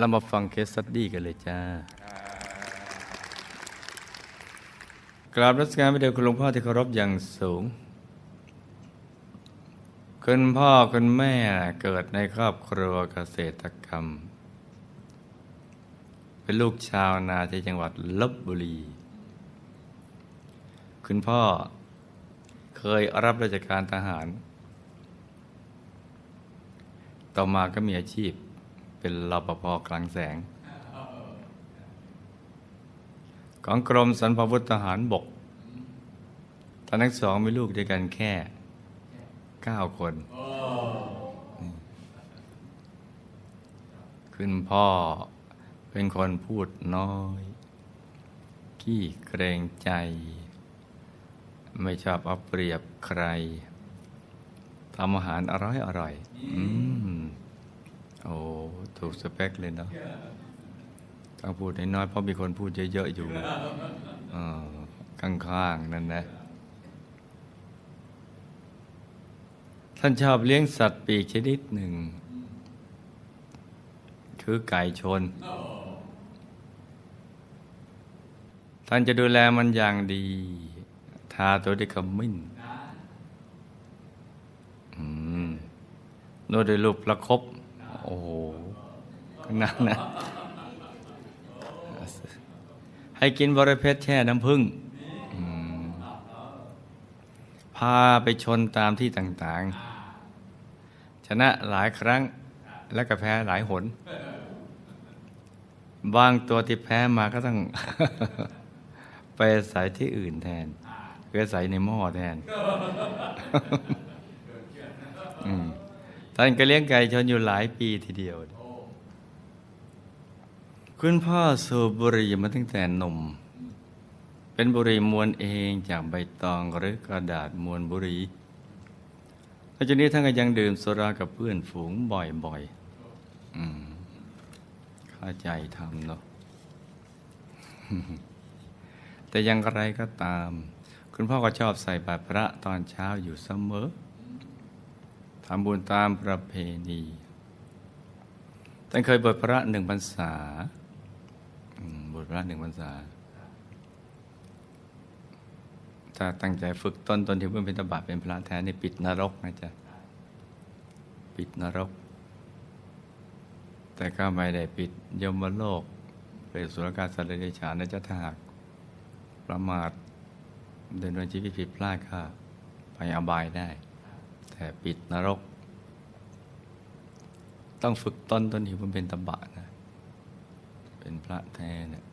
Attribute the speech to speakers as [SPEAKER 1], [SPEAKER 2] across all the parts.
[SPEAKER 1] เรามาฟัง case study กันเลยจ้ากราบนมัสการพระเดชคุณหลวงพ่อที่เคารพอย่างสูง คุณพ่อคุณแม่เกิดในครอบครัวเกษตรกรรม เป็นลูกชาวนาที่จังหวัดลพบุรี คุณพ่อเคยรับราชการทหาร ต่อมาก็มีอาชีพ เป็นรปภกลางแสง ของกรมสรรพวุธทหารบกท่านทั้งสองมีลูกด้วยกันแค่เก้าคน คุณพ่อเป็นคนพูดน้อย ขี้เกรงใจ ไม่ชอบเอาเปรียบใครทำอาหารอร่อยอร่อย อืม โอ้ถูกสเปคเลยเนาะต้องพูดน้อยๆเพราะมีคนพูดเยอะๆอยู่เออข้างๆนั่นนะ ท่านชอบเลี้ยงสัตว์ปีกชนิดหนึ่ง คือไก่ชน ท่านจะดูแลมันอย่างดี ทาตัวด้วยขมิ้นอืมนวดด้วยลูกประคบโอ้โห นั่นนะให้กินบริเพชรแช่น้ำผึ้งพาไปชนตามที่ต่างๆ ชนะหลายครั้งและก็แพ้หลายหน บางตัวที่แพ้มาก็ต้อง ไปใส่ที่อื่นแทนเพื่อใส่ในหม้อแทนท่านก็เลี้ยงไก่ชนอยู่หลายปีทีเดียว คุณพ่อสูบบุหรี่มาตั้งแต่หนุ่มเป็นบุหรี่มวนเองจากใบตองหรือกระดาษมวนบุหรี่แล้วจากนี้ท่านก็ยังดื่มสุรากับเพื่อนฝูงบ่อยๆอืมเข้าใจทำเนาะแต่อยังไรก็ตาม คุณพ่อก็ชอบใส่บาตรพระตอนเช้าอยู่เสมอทำบุญตามประเพณีท่านเคยบวชพระหนึ่งพรรษา บวชพระหนึ่งพรรษา ถ้าตั้งใจฝึกต้นตนที่เพื่อเป็นตบะเป็นพระแท้นี่ปิดนรกนะจ๊ะ ปิดนรก แต่ก็ไม่ได้ปิดยมโลกเป็นสุรกาสัตว์เดรัจฉานนะจ๊ะถ้าหากประมาทเดินวันชีวิตผิดพลาดก็ไปอบายได้ แต่ปิดนรก ต้องฝึกต้นตนที่มันเป็นตบะนะ เป็นพระแท้เนี่ย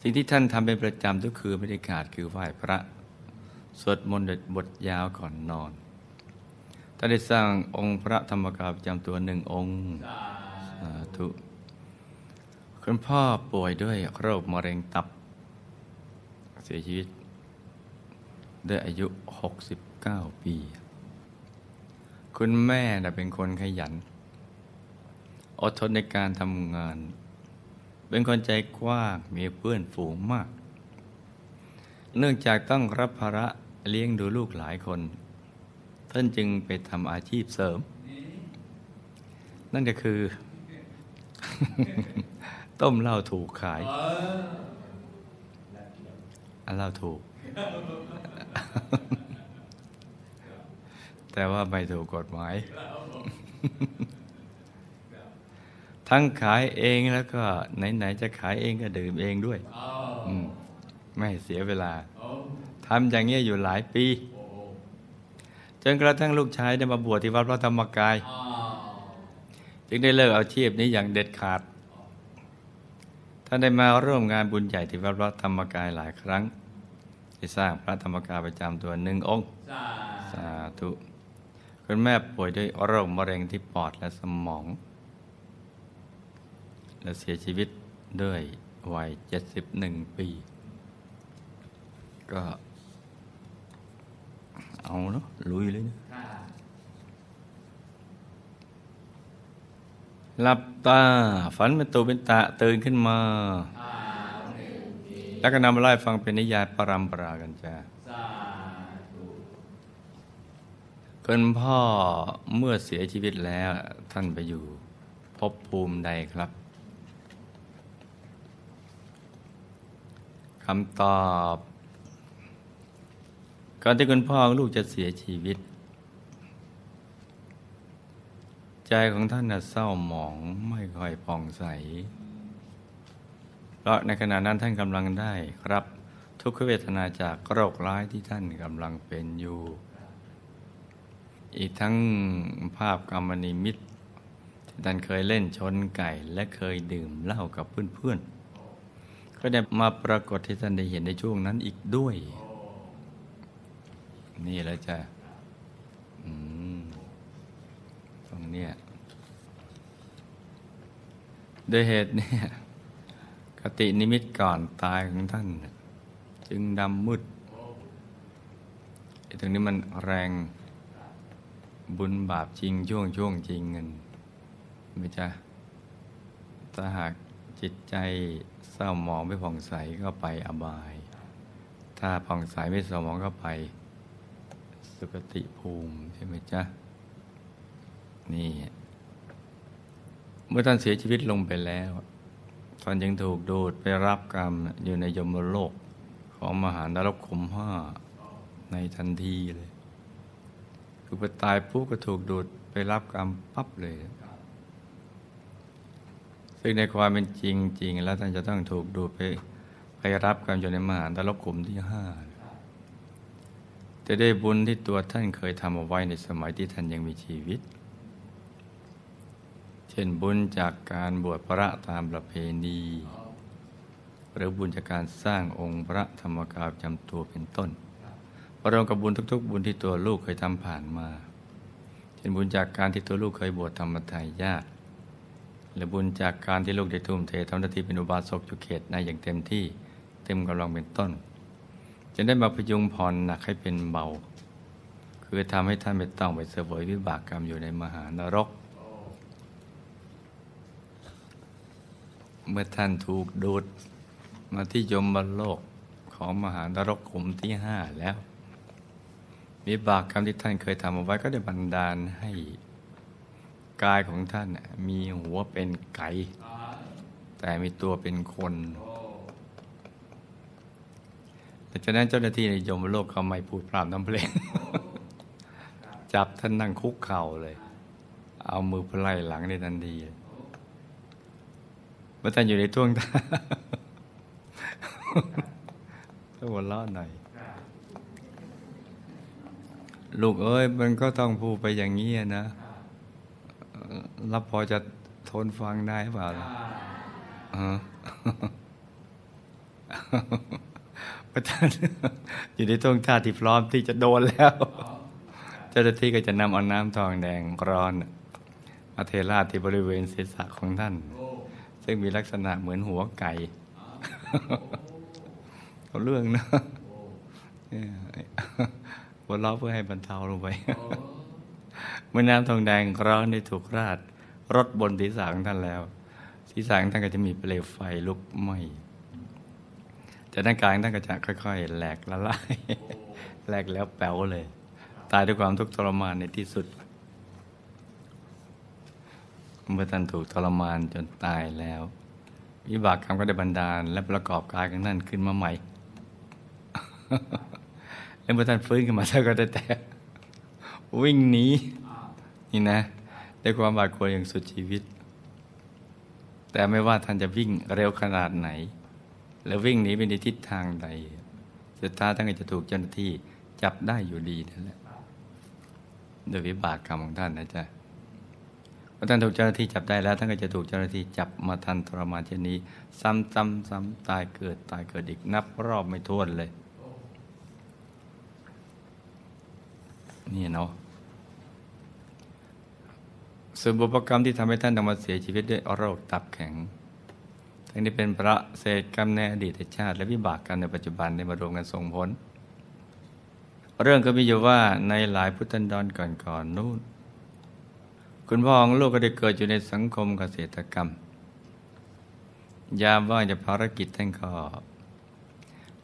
[SPEAKER 1] สิ่งที่ท่านทำเป็นประจำทุกคืนไม่ได้ขาดคือไหว้พระ สวดมนต์บทยาวก่อนนอนท่านได้สร้างองค์พระธรรมกายประจำตัวหนึ่งองค์สาธุคุณพ่อป่วยด้วยโรคมะเร็งตับ เสียชีวิตด้วยอายุ 69 ปี คุณแม่เป็นคนขยัน อดทนในการทำงาน เป็นคนใจกว้างมีเพื่อนฝูงมาก เนื่องจากต้องรับภาระเลี้ยงดูลูกหลายคน ท่านจึงไปทำอาชีพเสริม นั่นก็คือ ต้มเหล้าถูกขายอันเหล้าถูก แต่ว่าไม่ถูกกฎหมาย ทั้งขายเองแล้วก็ไหนๆจะขายเองก็ดื่มเองด้วยมไม่ให้เสียเวลาทำอย่างเงี้ยอยู่หลายปีจนกระทั่งลูกชายได้มาบวชที่วัดพระธรรมกาย จึงได้เลิกอาชีพนี้อย่างเด็ดขาด ท่านได้มาร่วมงานบุญใหญ่ที่วัดพระธรรมกายหลายครั้งที่สร้างพระธรรมกายประจำตัวหนึ่งองค์ สาธุ คุณแม่ป่วยด้วยโรคมะเร็งที่ปอดและสมอง และเสียชีวิตด้วยวัย 71 ปี ก็ เอาเนาะลุยเลยนะหลับตา ฝันเป็นตูเป็นตะตื่นขึ้นมา แล้วก็นำมาไล่ฟังเป็นนิยายปรำปรากันจ้าคุณพ่อเมื่อเสียชีวิตแล้วท่านไปอยู่ภพภูมิใดครับำตอบก่อนที่คุณพ่อลูกจะเสียชีวิต ใจของท่านน่ะเศร้าหมองไม่ค่อยผ่องใส เพราะในขณะนั้นท่านกำลังได้ครับทุกขเวทนาจากโรคร้ายที่ท่านกำลังเป็นอยู่ อีกทั้งภาพกรรมนิมิตที่ท่านเคยเล่นชนไก่และเคยดื่มเหล้ากับเพื่อนๆ ก็ได้มาปรากฏที่ท่านได้เห็นในช่วงนั้นอีกด้วย นี่แล้วจะตรงเนี้ยด้วยเหตุเนี่ยกตินิมิตก่อนตายของท่าน จึงดำมืดไอ้ตรงนี้มันแรงบุญบาปจริงช่วงช่วงจริงเงินไม่จ้ะถ้าหาก จิตใจเศร้าหมองไม่ผ่องใสก็ไปอบาย ถ้าผ่องใสไม่เศร้าหมองก็ไป สุคติภูมิใช่ไหมจ๊ะ นี่ เมื่อท่านเสียชีวิตลงไปแล้วท่านยังถูกดูดไปรับกรรมอยู่ในยมโลกของมหานรกขุมห้าในทันทีเลย คือพอตายปุ๊บก็ถูกดูดไปรับกรรมปั๊บเลย ซึ่งในความเป็นจริงจริงแล้วท่านจะต้องถูกดูไปไปรับกรรมอยู่ในมหานรกขุมที่ห้าจะได้บุญที่ตัวท่านเคยทำเอาไว้ในสมัยที่ท่านยังมีชีวิต เช่นบุญจากการบวชพระตามประเพณี หรือบุญจากการสร้างองค์พระธรรมกายจำตัวเป็นต้นประรวมกับบุญทุก ๆ บุญที่ตัวลูกเคยทำผ่านมา เช่นบุญจากการที่ตัวลูกเคยบวชธรรมทายาท หรือบุญจากการที่ลูกได้ทุ่มเททำหน้าที่เป็นอุบาสกจุเขตในอย่างเต็มที่เต็มกำลังเป็นต้นจะได้มาพยุงผ่อนหนักให้เป็นเบา คือทำให้ท่านไม่ต้องไปเสวยวิบากกรรมอยู่ในมหานรก เมื่อท่านถูกดูดมาที่ยมบโลกของมหานรกขุมที่ห้าแล้ว วิบากกรรมที่ท่านเคยทำเอาไว้ก็ได้บันดาลให้ กายของท่านมีหัวเป็นไก่ แต่มีตัวเป็นคนแต่จากนั้นเจ้าหน้าที่ในยมโลกเขาไม่พูดพร่ำทำเพลง จับท่านนั่งคุกเข่าเลย เอามือพลายหลังในทันทีเมื่อท่านอยู่ในท่วงท่าต้องหัวเราะหน่อยลูกเอ้ยมันก็ต้องพูดไปอย่างนี้นะ เอ่อแล้วพอจะทนฟังได้เปล่าล่ะฮะประธานอยู่ในท่วงท่าที่พร้อมที่จะโดนแล้ว เจ้าหน้าที่ก็จะนำเอาน้ำทองแดงร้อนมาเทราดที่บริเวณศีรษะของท่าน ซึ่งมีลักษณะเหมือนหัวไก่เอาเรื่องนะเนี่ยหัวเราะเพื่อให้บรรเทาลงไป เมื่อน้ำทองแดงร้อนได้ถูกราดรถบนศีรษะของท่านแล้วศีรษะของท่านก็จะมีเปลวไฟลุกไหม้จากด้านกลางท่านก็จะค่อย ๆ แหลกละลายแหลกแล้วแป๋วเลย ตายด้วยความทุกข์ทรมานในที่สุด เมื่อท่านถูกทรมานจนตายแล้ววิบากกรรมก็ได้บันดาล และประกอบกายของท่านขึ้นมาใหม่แล้วเมื่อท่านฟื้นขึ้นมาท่านก็ได้แต่ วิ่งหนีนี่นะด้วยความบาดกลัวอย่างสุดชีวิต แต่ไม่ว่าท่านจะวิ่งเร็วขนาดไหน แล้ววิ่งหนีไปในทิศทางใดสุดท้ายท่านก็จะถูกเจ้าหน้าที่จับได้อยู่ดีนั่นแหละโดยวิบากกรรมของท่านนะจ๊ะเมื่อท่านถูกเจ้าหน้าที่จับได้แล้วท่านก็จะถูกเจ้าหน้าที่จับมาทันทรมานเช่นนี้ ซ้ำซ้ำซ้ำตายเกิดตายเกิดอีกนับรอบไม่ถ้วนเลย นี่เนาะส่วนบุพกรรมที่ทำให้ท่านต้องมาเสียชีวิตด้วยโรคตับแข็ง ทั้งนี้เป็นพระเศษกรรมในอดีตชาติ และวิบากกรรมในปัจจุบันได้มารวมกันส่งผล เรื่องก็มีอยู่ว่าในหลายพุทธันดรก่อนๆนู้นคุณพ่อของลูกก็ได้เกิดอยู่ในสังคมเกษตรกรรม ยามว่างจากภารกิจท่านก็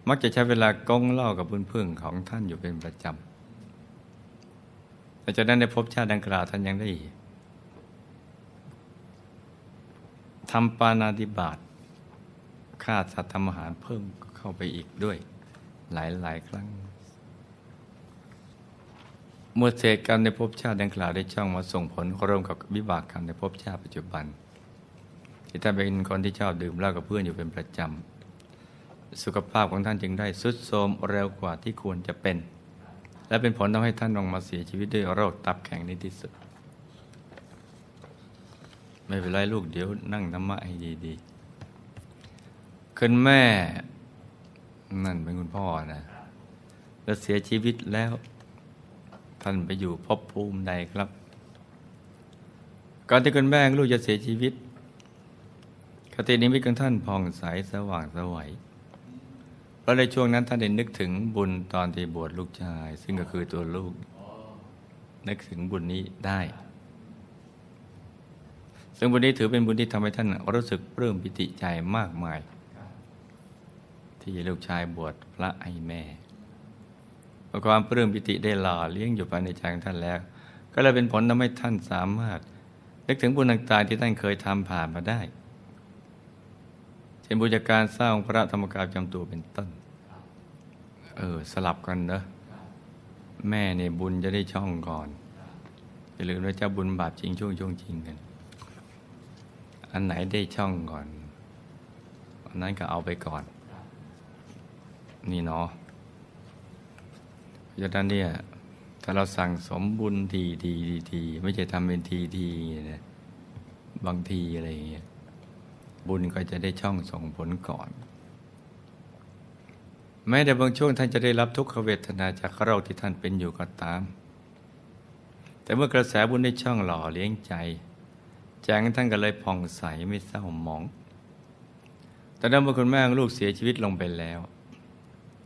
[SPEAKER 1] มักจะใช้เวลากงเล่ากับเพื่อนๆของท่านอยู่เป็นประจำ แต่จากนั้นในภพชาติดังกล่าวท่านยังได้ทำปานาติบาตฆ่าสัตว์ทำอาหารเพิ่มเข้าไปอีกด้วย หลายหลายครั้ง เมื่อเศษกรรมในภพชาติดังกล่าวได้ช่องมาส่งผลร่วมกับวิบากกรรมในภพชาติปัจจุบันที่ท่านเป็นคนที่ชอบดื่มเหล้ากับเพื่อนอยู่เป็นประจำ สุขภาพของท่านจึงได้สุดโทรมเร็วกว่าที่ควรจะเป็น และเป็นผลทำให้ท่านลงมาเสียชีวิตด้วยโรคตับแข็งในที่สุด ไม่เป็นไรลูกเดี๋ยวนั่งธรรมะให้ดีๆคุณแม่ นั่นเป็นคุณพ่อนะ แล้วเสียชีวิตแล้ว ท่านไปอยู่ภพภูมิใดครับก่อนที่คุณแม่ลูกจะเสียชีวิตคตินิมิตของท่านผ่องใสสว่างสวัย ราะในช่วงนั้นท่านได้นึกถึงบุญตอนที่บวชลูกชาย ซึ่งก็คือตัวลูก นึกถึงบุญนี้ได้ ซึ่งบุญนี้ถือเป็นบุญที่ทำให้ท่านรู้สึกปลื้มปิติใจมากมาย ที่ลูกชายบวชพระให้แม่พราะความปลื้มปิติได้หล่อเลี้ยงอยู่ภายในใจของท่านแล้ว ก็เลยเป็นผลทำให้ท่านสามารถนึกถึงบุญต่างๆที่ท่านเคยทำผ่านมาได้ ช่นบุญจาการสร้างพระธรรมกายจำตัวเป็นต้น เออ สลับกันเนอะแม่เนี่ยบุญจะได้ช่องก่อนอย่าลืมว่าเจ้าบุญบาปจริงช่วงช่วงจริงกัน อันไหนได้ช่องก่อน อันนั้นก็เอาไปก่อน นี่เนาะเพราะฉะนั้นเนี่ยถ้าเราสั่งสมบุญทีทีทีทีไม่ใช่ทำเป็นทีทีนะบางทีอะไรอย่างเงี้ย บุญก็จะได้ช่องส่งผลก่อน แม้แต่บางช่วงท่านจะได้รับทุกขเวทนาจากโรคที่ท่านเป็นอยู่ก็ตาม แต่เมื่อกระแสบุญได้ช่องหล่อเลี้ยงใจใจของท่านก็เลยผ่องใสไม่เศร้าหมอง แต่เมื่อคุณแม่งลูกเสียชีวิตลงไปแล้ว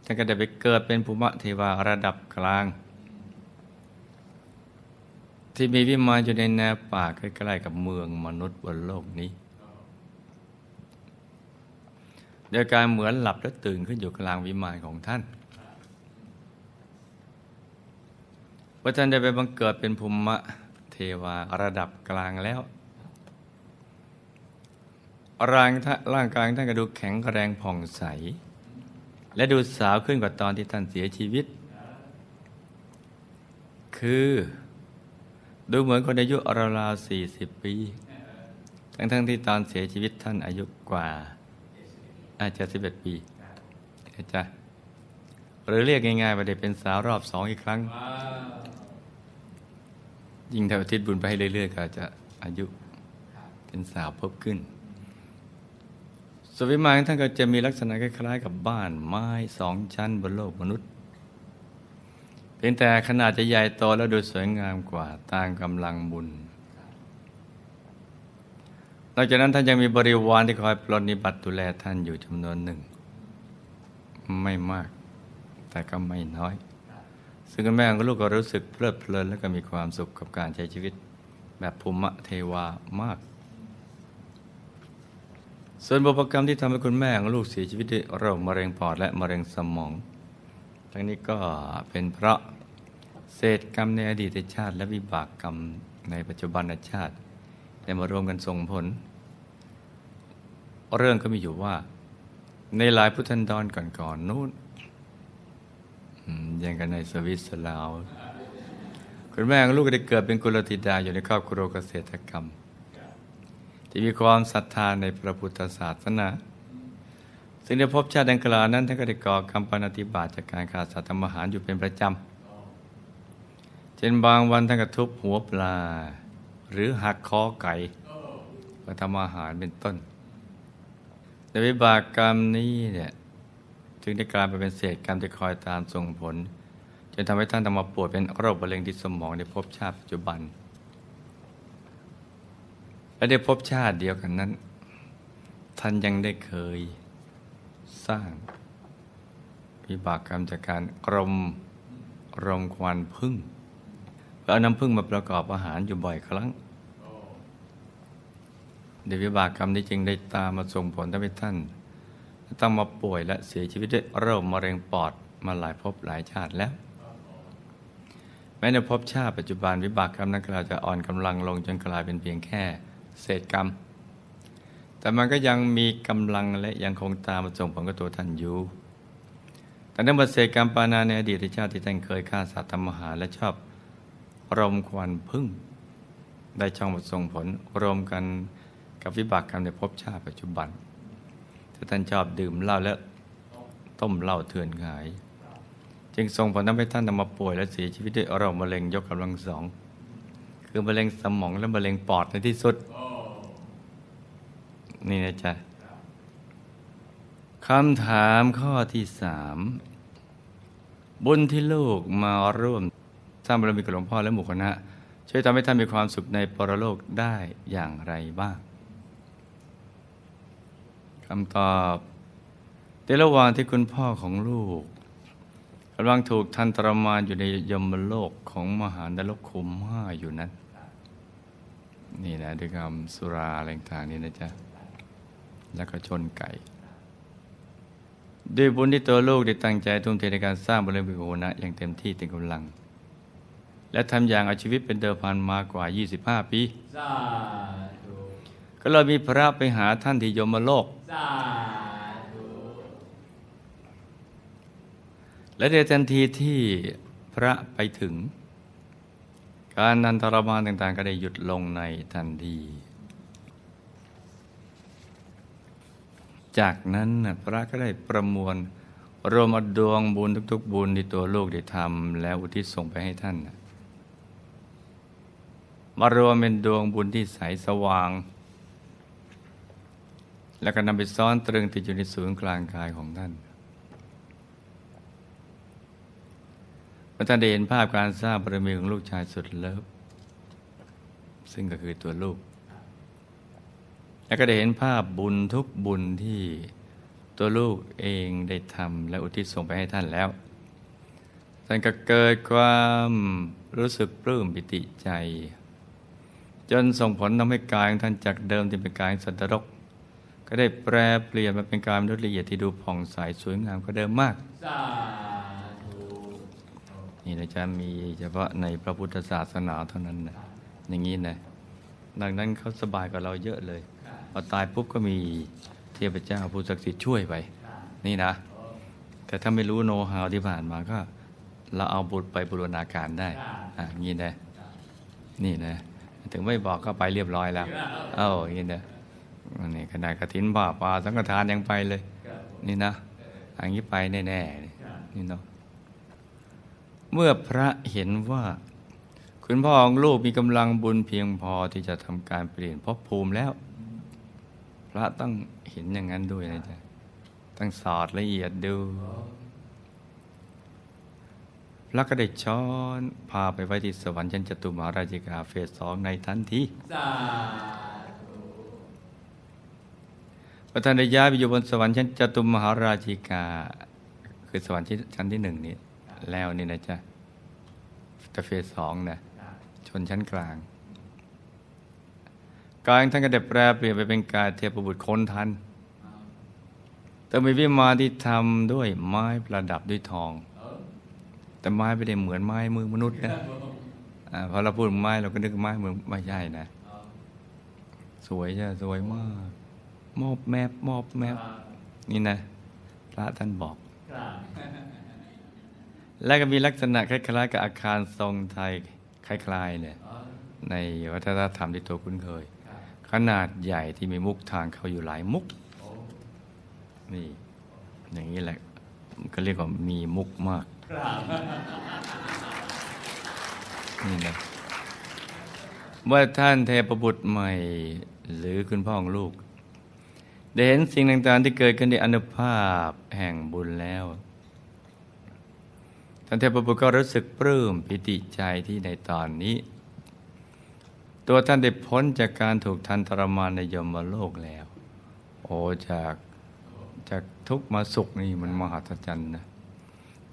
[SPEAKER 1] ท่านก็ได้ไปเกิดเป็นภูมิเทวาระดับกลาง ที่มีวิมานอยู่ในแนวป่าใกล้ๆกับเมืองมนุษย์บนโลกนี้ โดยการเหมือนหลับแล้วตื่นขึ้นอยู่กลางวิมานของท่านว่าท่านได้ไปบังเกิดเป็นภูมิเทวาระดับกลางแล้วร่างร่างกายท่านก็ดูแข็งแรงผ่องใส และดูสาวขึ้นกว่าตอนที่ท่านเสียชีวิต คือดูเหมือนคนอายุราวๆสี่สิบปี ทั้งๆทที่ตอนเสียชีวิตท่านอายุกว่า อาจจะสิบเอ็ดปีอาจารย์หรือเรียกง่ายๆว่าได้เป็นสาวรอบสองอีกครั้ง ยิ่งถ้าทิศบุญไปให้เรื่อยๆก็จะอายุเป็นสาวเพิ่มขึ้นสวิมานท่านก็จะมีลักษณะคล้ายๆ กับบ้านไม้สองชั้นบนโลกมนุษย์ เพียงแต่ขนาดจะใหญ่โตและดูสวยงามกว่าตามกำลังบุญ อกจากนั้นท่านยังมีบริวารที่คอยปลนิบัติดูแลท่านอยู่จำนวนหนึ่ง ไม่มาก แต่ก็ไม่น้อย ซึ่งแม่ของลูกก็รู้สึกเพลิดเพลินและก็มีความสุขกับการใช้ชีวิต แบบภูมิเทวามาก ส่วนบุพกรรมที่ทำให้คุณแม่ของลูกเสียชีวิตด้วยโรคมะเร็งปอดและมะเร็งสมอง ทั้งนี้ก็เป็นเพราะเศษกรรมในอดีตชาติ และวิบากกรรมในปัจจุบันชาติได้มารวมกันส่งผล เรื่องก็มีอยู่ว่า ในหลายพุทธันดรก่อนๆนู้นยังกันในสวิสลาวคุณแม่ของลูกก็ได้เกิดเป็นกุลธิดาอยู่ในครอบครัวเกษตรกรรม ที่มีความศรัทธาในพระพุทธศาสนา ซึ่งในภพบชาติดังกล่าวนั้นท่านก็ได้ก่อกรรมปฏิบัติจากการขาดสัตว์ทำอาหารอยู่เป็นประจำเช่นบางวันท่านก็ทุบหัวปลา หรือหักคอไก่มาทำอาหารเป็นต้น แต่วิบากกรรมนี้เนี่ยจึงได้กลายไปเป็นเศษกรรมที่คอยตามส่งผล จนทำให้ท่านต้องมาป่วยเป็นโรคมะเร็งที่สมองในภพชาติปัจจุบัน และในภพชาติเดียวกันนั้น ท่านยังได้เคยสร้างวิบากกรรมจากการกรมรมควันพึ่งเอาน้ำพึ่งมาประกอบอาหารอยู่บ่อยครั้ง เดวิบากกรรมนี้จึงได้ตามมาส่งผลทำให้ท่าน ต้องมาป่วยและเสียชีวิตด้วยโรคมะเร็งปอดมาหลายภพหลายชาติแล้ว แม้ในภพชาติปัจจุบันวิบากกรรมนั้นกล่าวจะอ่อนกำลังลงจนกลายเป็นเพียงแค่เศษกรรม แต่มันก็ยังมีกำลังและยังคงตามมาส่งผลกับตัวท่านอยู่การทำบัตเศษกรรมปานาในอดีตชาติที่ท่านเคยฆ่าสัตว์ทำอาหารและชอบรมควันพึ่ง ได้ช่องส่งผลรวมกัน กับวิบากกรรมในภพชาติปัจจุบันถ้าท่านชอบดื่มเหล้าและต้มเหล้าเถื่อนขาย จึงส่งผลทำให้ท่านนำมาป่วยและเสียชีวิตด้วยโรคมะเร็งยกกำลังสอง คือมะเร็งสมองและมะเร็งปอดในที่สุด นี่นะจ๊ะคำถามข้อที่สามบุญที่ลูกมาร่วมสร้างบารมีกับหลวงพ่อและหมู่คณะช่วยทำให้ท่านมีความสุขในปรโลกได้อย่างไรบ้าง คำตอบในระหว่างที่คุณพ่อของลูกกำลังถูกทันตรมานอยู่ในยมโลกของมหานรกขุมห้าอยู่นั้น นี่นะด้วยคำสุราอะไรต่างๆนี่นะจ๊ะ แล้วก็ชนไก่ด้วยบุญที่ตัวลูกได้ตั้งใจทุ่มเทในการสร้างบริเวณโหนะอย่างเต็มที่เต็มกำลัง และทำอย่างเอาชีวิตเป็นเดิมพันมากว่า 25 ปี
[SPEAKER 2] สาธุ
[SPEAKER 1] ก็เลยมีพระไปหาท่านที่ยมโลก
[SPEAKER 2] สาธุ
[SPEAKER 1] และในทันทีที่พระไปถึง การนันทรมานต่างๆ ก็ได้หยุดลงในทันที จากนั้นพระก็ได้ประมวลรวมอดวงบุญทุก ๆ บุญที่ตัวลูกได้ทำแล้วอุทิศส่งไปให้ท่าน มารวมเป็นดวงบุญที่ใสสว่าง แล้วก็นำไปซ้อนตรึงติดอยู่ในศูนย์กลางกายของท่านเมื่อท่านได้เห็นภาพการสร้างบารมีของลูกชายสุดเลิฟซึ่งก็คือตัวลูก แล้วก็ได้เห็นภาพบุญทุกบุญที่ตัวลูกเองได้ทำและอุทิศส่งไปให้ท่านแล้ว ท่านก็เกิดความรู้สึกปลื้มปิติใจ จนส่งผลทำให้กายของท่านจากเดิมที่เป็นกายสัตว์รก ก็ได้แปรเปลี่ยนมาเป็นกายมนุษย์ละเอียดที่ดูผ่องใสสวยงามกว่าเดิมมาก
[SPEAKER 2] สาธุ
[SPEAKER 1] นี่นะจ๊ะมีเฉพาะในพระพุทธศาสนาเท่านั้นนะอย่างนี้นะดังนั้นเขาสบายกว่าเราเยอะเลยพอตายปุ๊บก็มีเทพเจ้าผู้ศักดิ์สิทธิ์ช่วยไป นี่นะ แต่ถ้าไม่รู้โน้ตฮาวที่ผ่านมาก็ เราเอาบุตรไปบูรณาการได้ อะอย่างนี้นะ นี่นะ ถึงไม่บอกก็ไปเรียบร้อยแล้ว เอ้าอย่างนี้นะ นี่ขนาดกระถินบ่าปลาสังฆทานยังไปเลย นี่นะอย่างนี้ไปแน่ๆเลยนี่เนาะเมื่อพระเห็นว่า คุณพ่อของลูกมีกำลังบุญเพียงพอที่จะทำการเปลี่ยนภพภูมิแล้ว พระต้องเห็นอย่างนั้นด้วยนะจ๊ะต้องสอดละเอียดดูพระก็ได้ช้อนพาไปไว้ที่สวรรค์ชั้นจตุมหาราชิกาเฟสสองในทันที
[SPEAKER 2] สาธุ
[SPEAKER 1] พระท่านได้ย้ายไปอยู่บนสวรรค์ชั้นจตุมหาราชิกา คือสวรรค์ชั้นที่หนึ่งนี่แล้วนี่นะจ๊ะแต่เฟสสองนะชนชั้นกลางกายท่านก็ได้แปรเปลี่ยนไปเป็นกายเทพบุตรคนทันแต่มีวิมานที่ทำด้วยไม้ประดับด้วยทอง แต่ไม้ไม่ได้เหมือนไม้มือมนุษย์นะพอเราพูดไม้เราก็นึกไม้มือไม่ใช่นะ สวยใช่สวยมาก มอบแมบมอบแมบนี่นะ พระท่านบอก
[SPEAKER 2] ครับ
[SPEAKER 1] และก็มีลักษณะคล้ายๆกับอาคารทรงไทยคล้ายๆเนี่ยในวัฒนธรรมที่ตัวคุ้นเคย ขนาดใหญ่ที่มีมุกทางเข้าอยู่หลายมุก นี่ อย่างนี้แหละ ก็เรียกว่ามีมุกมาก
[SPEAKER 2] ครับ
[SPEAKER 1] นี่นะเมื่อท่านเทพบุตรใหม่ หรือคุณพ่อของลูก ได้เห็นสิ่งต่างๆที่เกิดขึ้นในอนุภาพแห่งบุญแล้วท่านเทพบุตรก็รู้สึกปลื้มปิติใจที่ในตอนนี้ ตัวท่านได้พ้นจากการถูกทันทรมานในยมโลกแล้ว โอ้จากจากทุกมาสุขนี่มันมหัศจรรย์นะ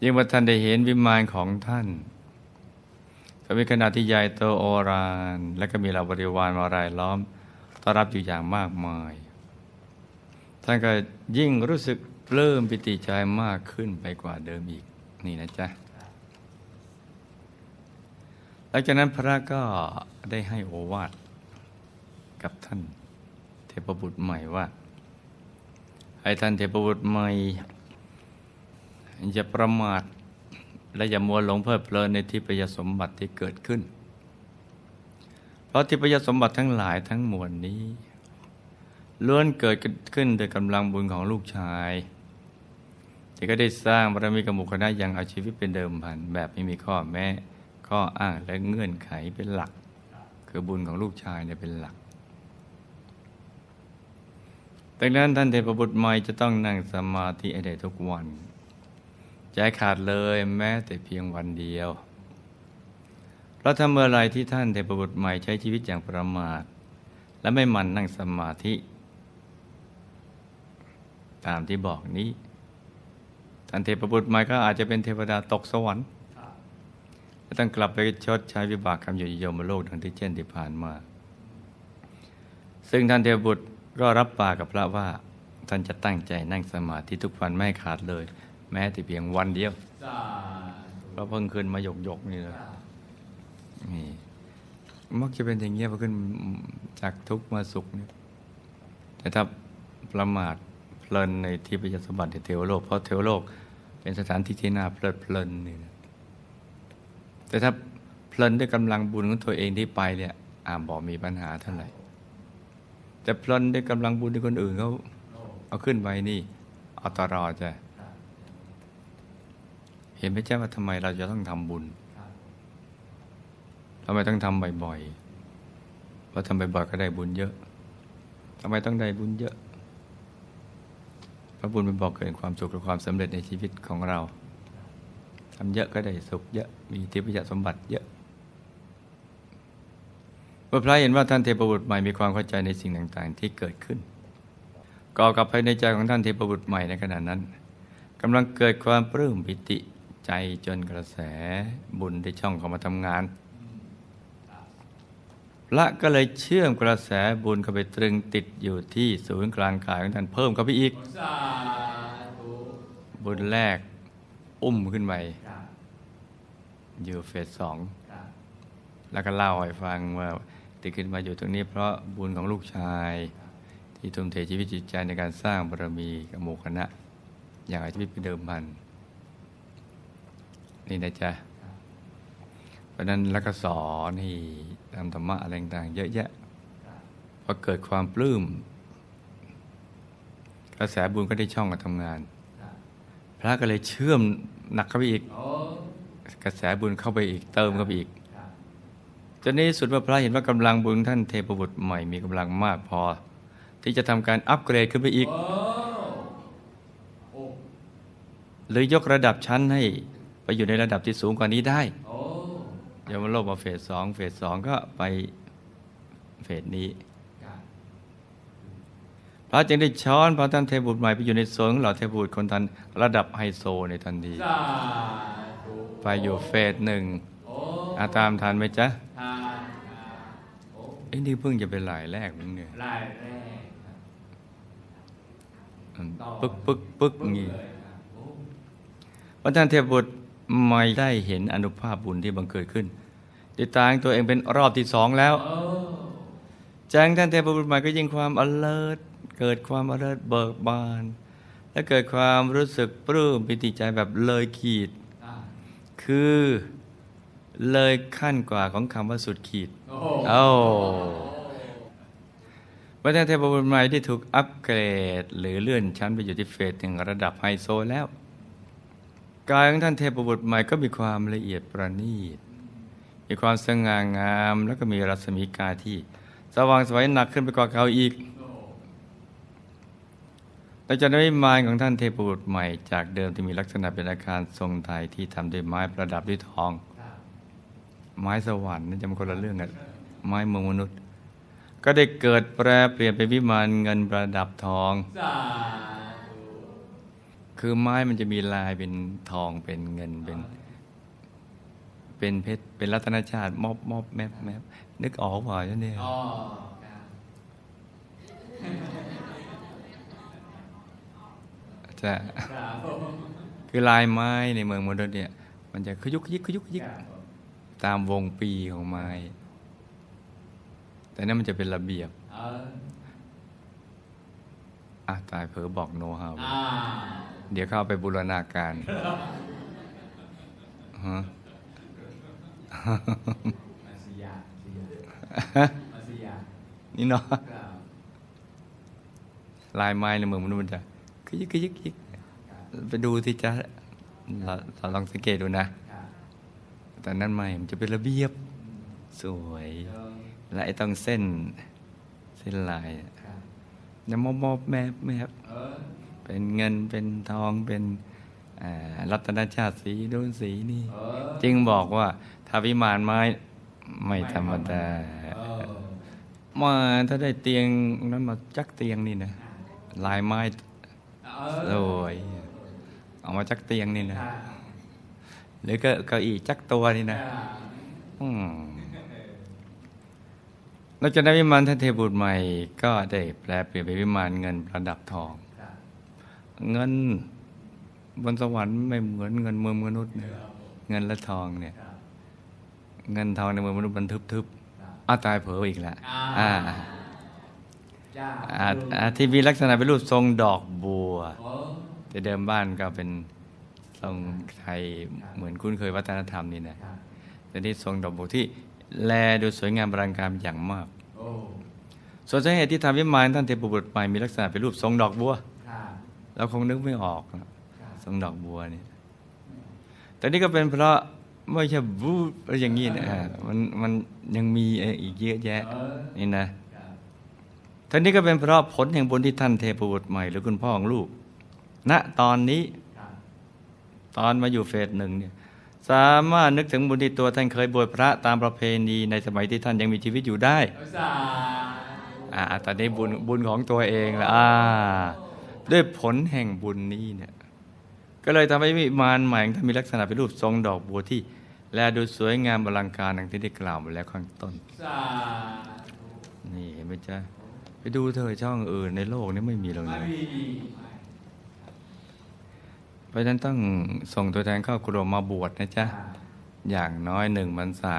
[SPEAKER 1] ยิ่งว่าท่านได้เห็นวิมานของท่านก็มีขนาดที่ใหญ่โตโอราน และก็มีเหล่าบริวารมารายล้อมต้อนรับอยู่อย่างมากมาย ท่านก็ยิ่งรู้สึกปลื้มปิติใจมากขึ้นไปกว่าเดิมอีกนี่นะจ๊ะหลังจากนั้นพระก็ได้ให้โอวาทกับท่านเทพบุตรใหม่ว่า ให้ท่านเทพบุตรใหม่อย่าประมาทและอย่ามัวหลงเพลิดเพลินในทิพยสมบัติที่เกิดขึ้น เพราะทิพยสมบัติทั้งหลายทั้งมวลนี้ ล้วนเกิดขึ้นโดยกำลังบุญของลูกชายที่ก็ได้สร้างบารมีกับหมู่คณะย่างเอาชีวิตเป็นเดิมพันแบบไม่มีข้อแม้ ข้ออ้างและเงื่อนไขเป็นหลัก คือบุญของลูกชายเนี่ยเป็นหลักดังนั้นท่านเทพบุตรใหม่จะต้องนั่งสมาธิให้ได้ทุกวันใจขาดเลยแม้แต่เพียงวันเดียวเพราะถ้าเมื่อไรที่ท่านเทพบุตรใหม่ใช้ชีวิตอย่างประมาท และไม่มันนั่งสมาธิ ตามที่บอกนี้ท่านเทพบุตรใหม่ก็อาจจะเป็นเทวดาตกสวรรค์และต้องกลับไปชดใช้วิบากกรรมอยู่ในโยมโลกดังที่เช่นที่ผ่านมา ซึ่งท่านเทพบุตรก็รับปากกับพระว่า ท่านจะตั้งใจนั่งสมาธิทุกวันไม่ขาดเลย แม้แต่เพียงวันเดียวเพราะเพิ่งขึ้นมาหยกหยกๆนี่เลยนี่มักจะเป็นอย่างเงี้ยพอขึ้นจากทุกข์มาสุขเนี่ยแต่ถ้าประมาท เพลินในที่ประยสมบัติในเทวโลก เพราะเทวโลกเป็นสถานที่ที่น่าเพลิดเพลินนี่นะแต่ถ้าเพลินด้วยกำลังบุญของตัวเองที่ไปเนี่ยอ่าบอกมีปัญหาเท่าไหร่แต่เพลินด้วยกำลังบุญที่คนอื่นเขาเอาขึ้นไปนี่เอาตลอดจะเห็นไหมเจ้าว่าทำไมเราจะต้องทำบุญทำไมต้องทำบ่อยๆเพราะทำบ่อยๆก็ได้บุญเยอะทำไมต้องได้บุญเยอะะบุญเป็นบอกเกิดความสุขและความสำเร็จในชีวิตของเราทำเยอะก็ได้สุขเยอะมีทิพยสมบัติเยอะเมื่อพระเห็นว่าท่านเทพบุตรใหม่มีความเข้าใจในสิ่งต่างๆ ที่เกิดขึ้นก่อกับภายในใจของท่านเทพบุตรใหม่ในขณะนั้นกำลังเกิดความปลื้มปิติใจจนกระแสบุญได้ช่องเข้ามาทำงาน พระก็เลยเชื่อมกระแสบุญเข้าไปตรึงติดอยู่ที่ศูนย์กลางกายของท่านเพิ่มเข้าไปอีก บุญแรกอุ้มขึ้นไปอยู่เฟสสองแล้วก็เล่าให้ฟังว่าติดขึ้นมาอยู่ตรงนี้เพราะบุญของลูกชาย ที่ทุ่มเทชีวิตจิตใจในการสร้างบารมีกับหมู่คณะ อย่างอาชีวิตเป็นเดิมพัน นี่นะจ๊ะ เพราะนั้นแล้วก็สอนให้ทำธรรมะอะไรต่างเยอะแยะพอเกิดความปลื้มกระแสบุญก็ได้ช่องมาทำงาน พระก็เลยเชื่อมหนักเข้าไปอีก กระแสบุญเข้าไปอีกเติมเข้าไปอีกจนในที่สุดเมื่อพระเห็นว่ากำลังบุญท่านเทพบุตรใหม่มีกำลังมากพอ ที่จะทำการอัปเกรดขึ้นไปอีกหรือยกระดับชั้นให้ไปอยู่ในระดับที่สูงกว่านี้ได้ ยมโลกมาเฟสสองเฟสสองก็ไปเฟสนี้
[SPEAKER 2] ครับ
[SPEAKER 1] พระจึงได้ช้อนพระท่านเทพบุตรใหม่ไปอยู่ในโซนของเหล่าเทพบุตรคนทันระดับไฮโซในทันที
[SPEAKER 2] สาธุ
[SPEAKER 1] ไปอยู่เฟสหนึ่ง
[SPEAKER 2] โอ้
[SPEAKER 1] อาตามทันไหมจ๊ะ
[SPEAKER 2] ทานครับโอ้
[SPEAKER 1] ไอ้นี่เพิ่งจะเป็นหลายแรกมึงเนี่ย
[SPEAKER 2] รายแรกครับ
[SPEAKER 1] อืม
[SPEAKER 2] ต่อ
[SPEAKER 1] ปึ๊กปึ๊กปึ๊กอย่างงี้
[SPEAKER 2] เลยครับโอ้
[SPEAKER 1] พระท่านเทพบุตร ไม่ได้เห็นอนุภาพบุญที่บังเกิดขึ้นติดตามตัวเองเป็นรอบที่สองแล้วแจ้งท่านเทพบุตรใหม่ก็ยิ่งความ alert เกิดความ alert เบิกบาน และเกิดความรู้สึกปลื้มปิติใจแบบเลยขีด คือเลยขั้นกว่าของคำว่าสุดขีด
[SPEAKER 2] โอ้
[SPEAKER 1] เอ้าพระท่านเทพบุตรใหม่ที่ถูกอัปเกรด หรือเลื่อนชั้นไปอยู่ที่เฟสถึงระดับไฮโซแล้ว กายของท่านเทพบุตรใหม่ก็มีความละเอียดประณีต มีความสง่างาม แล้วก็มีรัศมีกายที่สว่างไสวยหนักขึ้นไปกว่าเขาอีก
[SPEAKER 2] โอ้
[SPEAKER 1] หลังจากนั้นวิมานของท่านเทพบุตรใหม่จากเดิมที่มีลักษณะเป็นอาคารทรงไทยที่ทำด้วยไม้ประดับด้วยทอง ไม้สวรรค์นี่จะมันคนละเรื่องกันไม้เมืองมนุษย์ ก็ได้เกิดแปรเปลี่ยนเป็นวิมานเงินประดับทอง
[SPEAKER 2] สา
[SPEAKER 1] คือไม้มันจะมีลายเป็นทองเป็นเงินเป็น เป็นเพชรเป็นรัตนชาติมอบมอบแมบแมบนึกออกเปล่าเนี่ย
[SPEAKER 2] อ๋อครับ
[SPEAKER 1] จะ
[SPEAKER 2] ครับผม
[SPEAKER 1] คือลายไม้ในเมืองมนุษย์เนี่ย มันจะขยุกขยิกขยุกขยิก
[SPEAKER 2] ครับผม
[SPEAKER 1] ตามวงปีของไม้ แต่นั่นมันจะเป็นระเบียบ
[SPEAKER 2] เออ
[SPEAKER 1] อะตายเผลอบอกโนฮาว
[SPEAKER 2] อ่า
[SPEAKER 1] เดี๋ยวเข้าไปบูรณาการฮะ
[SPEAKER 2] มาสิยาสิยามาสิยา
[SPEAKER 1] นี่เนาะ
[SPEAKER 2] ครับ
[SPEAKER 1] ลายไม้ในเมืองมนุษย์มันจะกยึกกยึกกยึก
[SPEAKER 2] ครับ
[SPEAKER 1] ไปดูที่จะเราเราลองสังเกตดูนะ
[SPEAKER 2] ครับ
[SPEAKER 1] แต่นั่นไม่มันจะเป็นระเบียบ
[SPEAKER 2] อืม
[SPEAKER 1] สวย
[SPEAKER 2] เออ
[SPEAKER 1] และไอ้ต้องเส้น เส้นลาย
[SPEAKER 2] ครับ
[SPEAKER 1] น้ำมอบมอบแมบแมบ
[SPEAKER 2] เออ
[SPEAKER 1] เป็นเงินเป็นทองเป็นอ่ารัตนชาติสีโดนสีนี่
[SPEAKER 2] เออ
[SPEAKER 1] จึงบอกว่าถ้าวิมานไม้ไม่ธรรมดา
[SPEAKER 2] เออ
[SPEAKER 1] มาถ้าได้เตียงนั้นมาจักเตียงนี่นะลายไม้
[SPEAKER 2] เอ
[SPEAKER 1] ส
[SPEAKER 2] อ
[SPEAKER 1] วยเอามาจักเตียงนี่นะ
[SPEAKER 2] ครับ
[SPEAKER 1] หรือก็เก้าอี้จักตัวนี่นะ
[SPEAKER 2] ครับ
[SPEAKER 1] อืมนอกจากนั้นวิมานท่านเทพบุตรใหม่ ก็ได้แปลเปลี่ยนเป็นวิมานเงินประดับทอง
[SPEAKER 2] ครับ
[SPEAKER 1] เงินบนสวรรค์ไม่เหมือนเงินเมืองมนุษย์นะเงินและทองเนี่ย
[SPEAKER 2] ครับ
[SPEAKER 1] เงินทองในเมืองมนุษย์มันทึบ
[SPEAKER 2] ครับ
[SPEAKER 1] ๆอ้าวตายเผลออีกแล้ว
[SPEAKER 2] อ่า
[SPEAKER 1] อ่า
[SPEAKER 2] จ้า
[SPEAKER 1] อ่าอ่าที่มีลักษณะเป็นรูปทรงดอกบัว
[SPEAKER 2] โอ้
[SPEAKER 1] แต่เดิมบ้านก็เป็นทรงไทยเหมือนคุ้นเคยวัฒนธรรมนี่นะครับแต่ที่ทรงดอกบัวที่แลดูสวยงามบรังการอย่างมาก
[SPEAKER 2] โอ้
[SPEAKER 1] ส่วนสาเหตุที่ทำวิมานท่านเทพบุตรใหม่มีลักษณะเป็นรูปทรงดอกบัว
[SPEAKER 2] ครับ
[SPEAKER 1] เราคงนึกไม่ออกนะ
[SPEAKER 2] ครับ
[SPEAKER 1] ทรงดอกบัวนี่แต่นี่ก็เป็นเพราะไม่ใช่บูอะไรอย่างนี้นะอ่ามันมันยังมีอีกเยอะแยะ
[SPEAKER 2] เออ
[SPEAKER 1] นี่นะครับทั้งนี้ก็เป็นเพราะผลแห่งบุญที่ท่านเทพบุตรใหม่หรือคุณพ่อของลูกณตอนนี้
[SPEAKER 2] ครับ
[SPEAKER 1] ตอนมาอยู่เฟสหนึ่งเนี่ยสามารถนึกถึงบุญที่ตัวท่านเคยบวชพระตามประเพณีในสมัยที่ท่านยังมีชีวิตอยู่ได้
[SPEAKER 2] เอาสา
[SPEAKER 1] อ่าตอนนี้บุญบุญของตัวเองละอ่า ด้วยผลแห่งบุญนี้เนี่ยก็เลยทำให้วิมานใหม่ของท่ามีลักษณะเป็นรูปทรงดอกบัวที่ แลดูสวยงามอลังการดังที่ได้กล่าวมาแล้วข้างต้นนี่เห็นไหมจ๊ะไปดูเธอช่องอื่นในโลกนี้ไม่มีหรอกนะเพราะฉะนั้นต้องส่งตัวแทนเข้าครัวมาบวชนะจ๊ะ อย่างน้อยหนึ่งพรรษา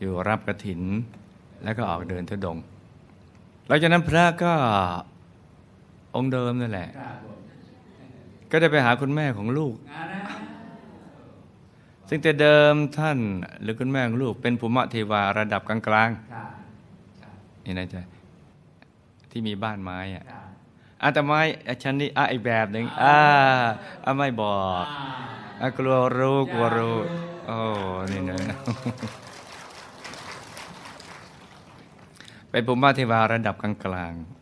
[SPEAKER 1] อยู่รับกระถิน แล้วก็ออกเดินทุดงหลังจากนั้นพระก็ องค์เดิมนั่นแหละ
[SPEAKER 2] ครับผม
[SPEAKER 1] ก็ได้ไปหาคุณแม่ของลูก
[SPEAKER 2] งานนะ
[SPEAKER 1] ซึ่งแต่เดิมท่านหรือคุณแม่ของลูก เป็นภูมิเทวาระดับกลาง
[SPEAKER 2] ครับครับ
[SPEAKER 1] ๆนี่นะจ๊ะที่มีบ้านไม้อะ
[SPEAKER 2] ครับ
[SPEAKER 1] อะแต่ไม้อะชั้นนี้อะอีกแบบหนึ่งอ่าอะไม่บอก
[SPEAKER 2] อ่า
[SPEAKER 1] อะกลัวรู้กลัวรู้โอ้นี่นะเป็นภูมิเทวาระดับกลางๆ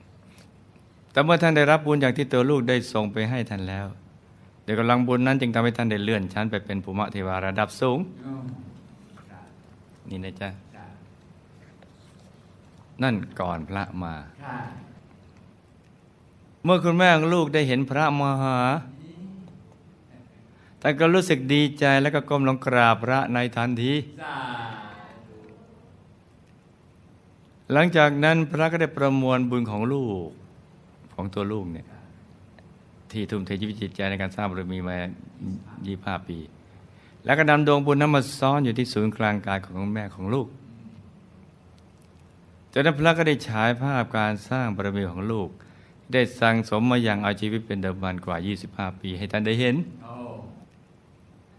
[SPEAKER 1] แต่เมื่อท่านได้รับบุญอย่างที่ตัวลูกได้ส่งไปให้ท่านแล้วเดี๋ยวกำลังบุญนั้นจึงทำให้ท่านได้เลื่อนชั้นไปเป็นภูมิเทวาระดับสูง นี่นะจ๊ะ นั่นก่อนพระมา เมื่อคุณแม่ของลูกได้เห็นพระมาหาท่านก็รู้สึกดีใจแล้วก็ก้มลงกราบพระในทันทีหลังจากนั้นพระก็ได้ประมวลบุญของลูก ของตัวลูกเนี่ยที่ทุ่มเทชีวิตจิตใจในการสร้างบารมีมา 25 ปี แล้วก็นำดวงบุญนั้นมาซ้อนอยู่ที่ศูนย์กลางกายของแม่ของลูกจนนั้นพระก็ได้ฉายภาพการสร้างบารมีของลูก ได้สั่งสมมาอย่างเอาชีวิตเป็นเดิมพันกว่า 25 ปี ให้ท่านได้เห็น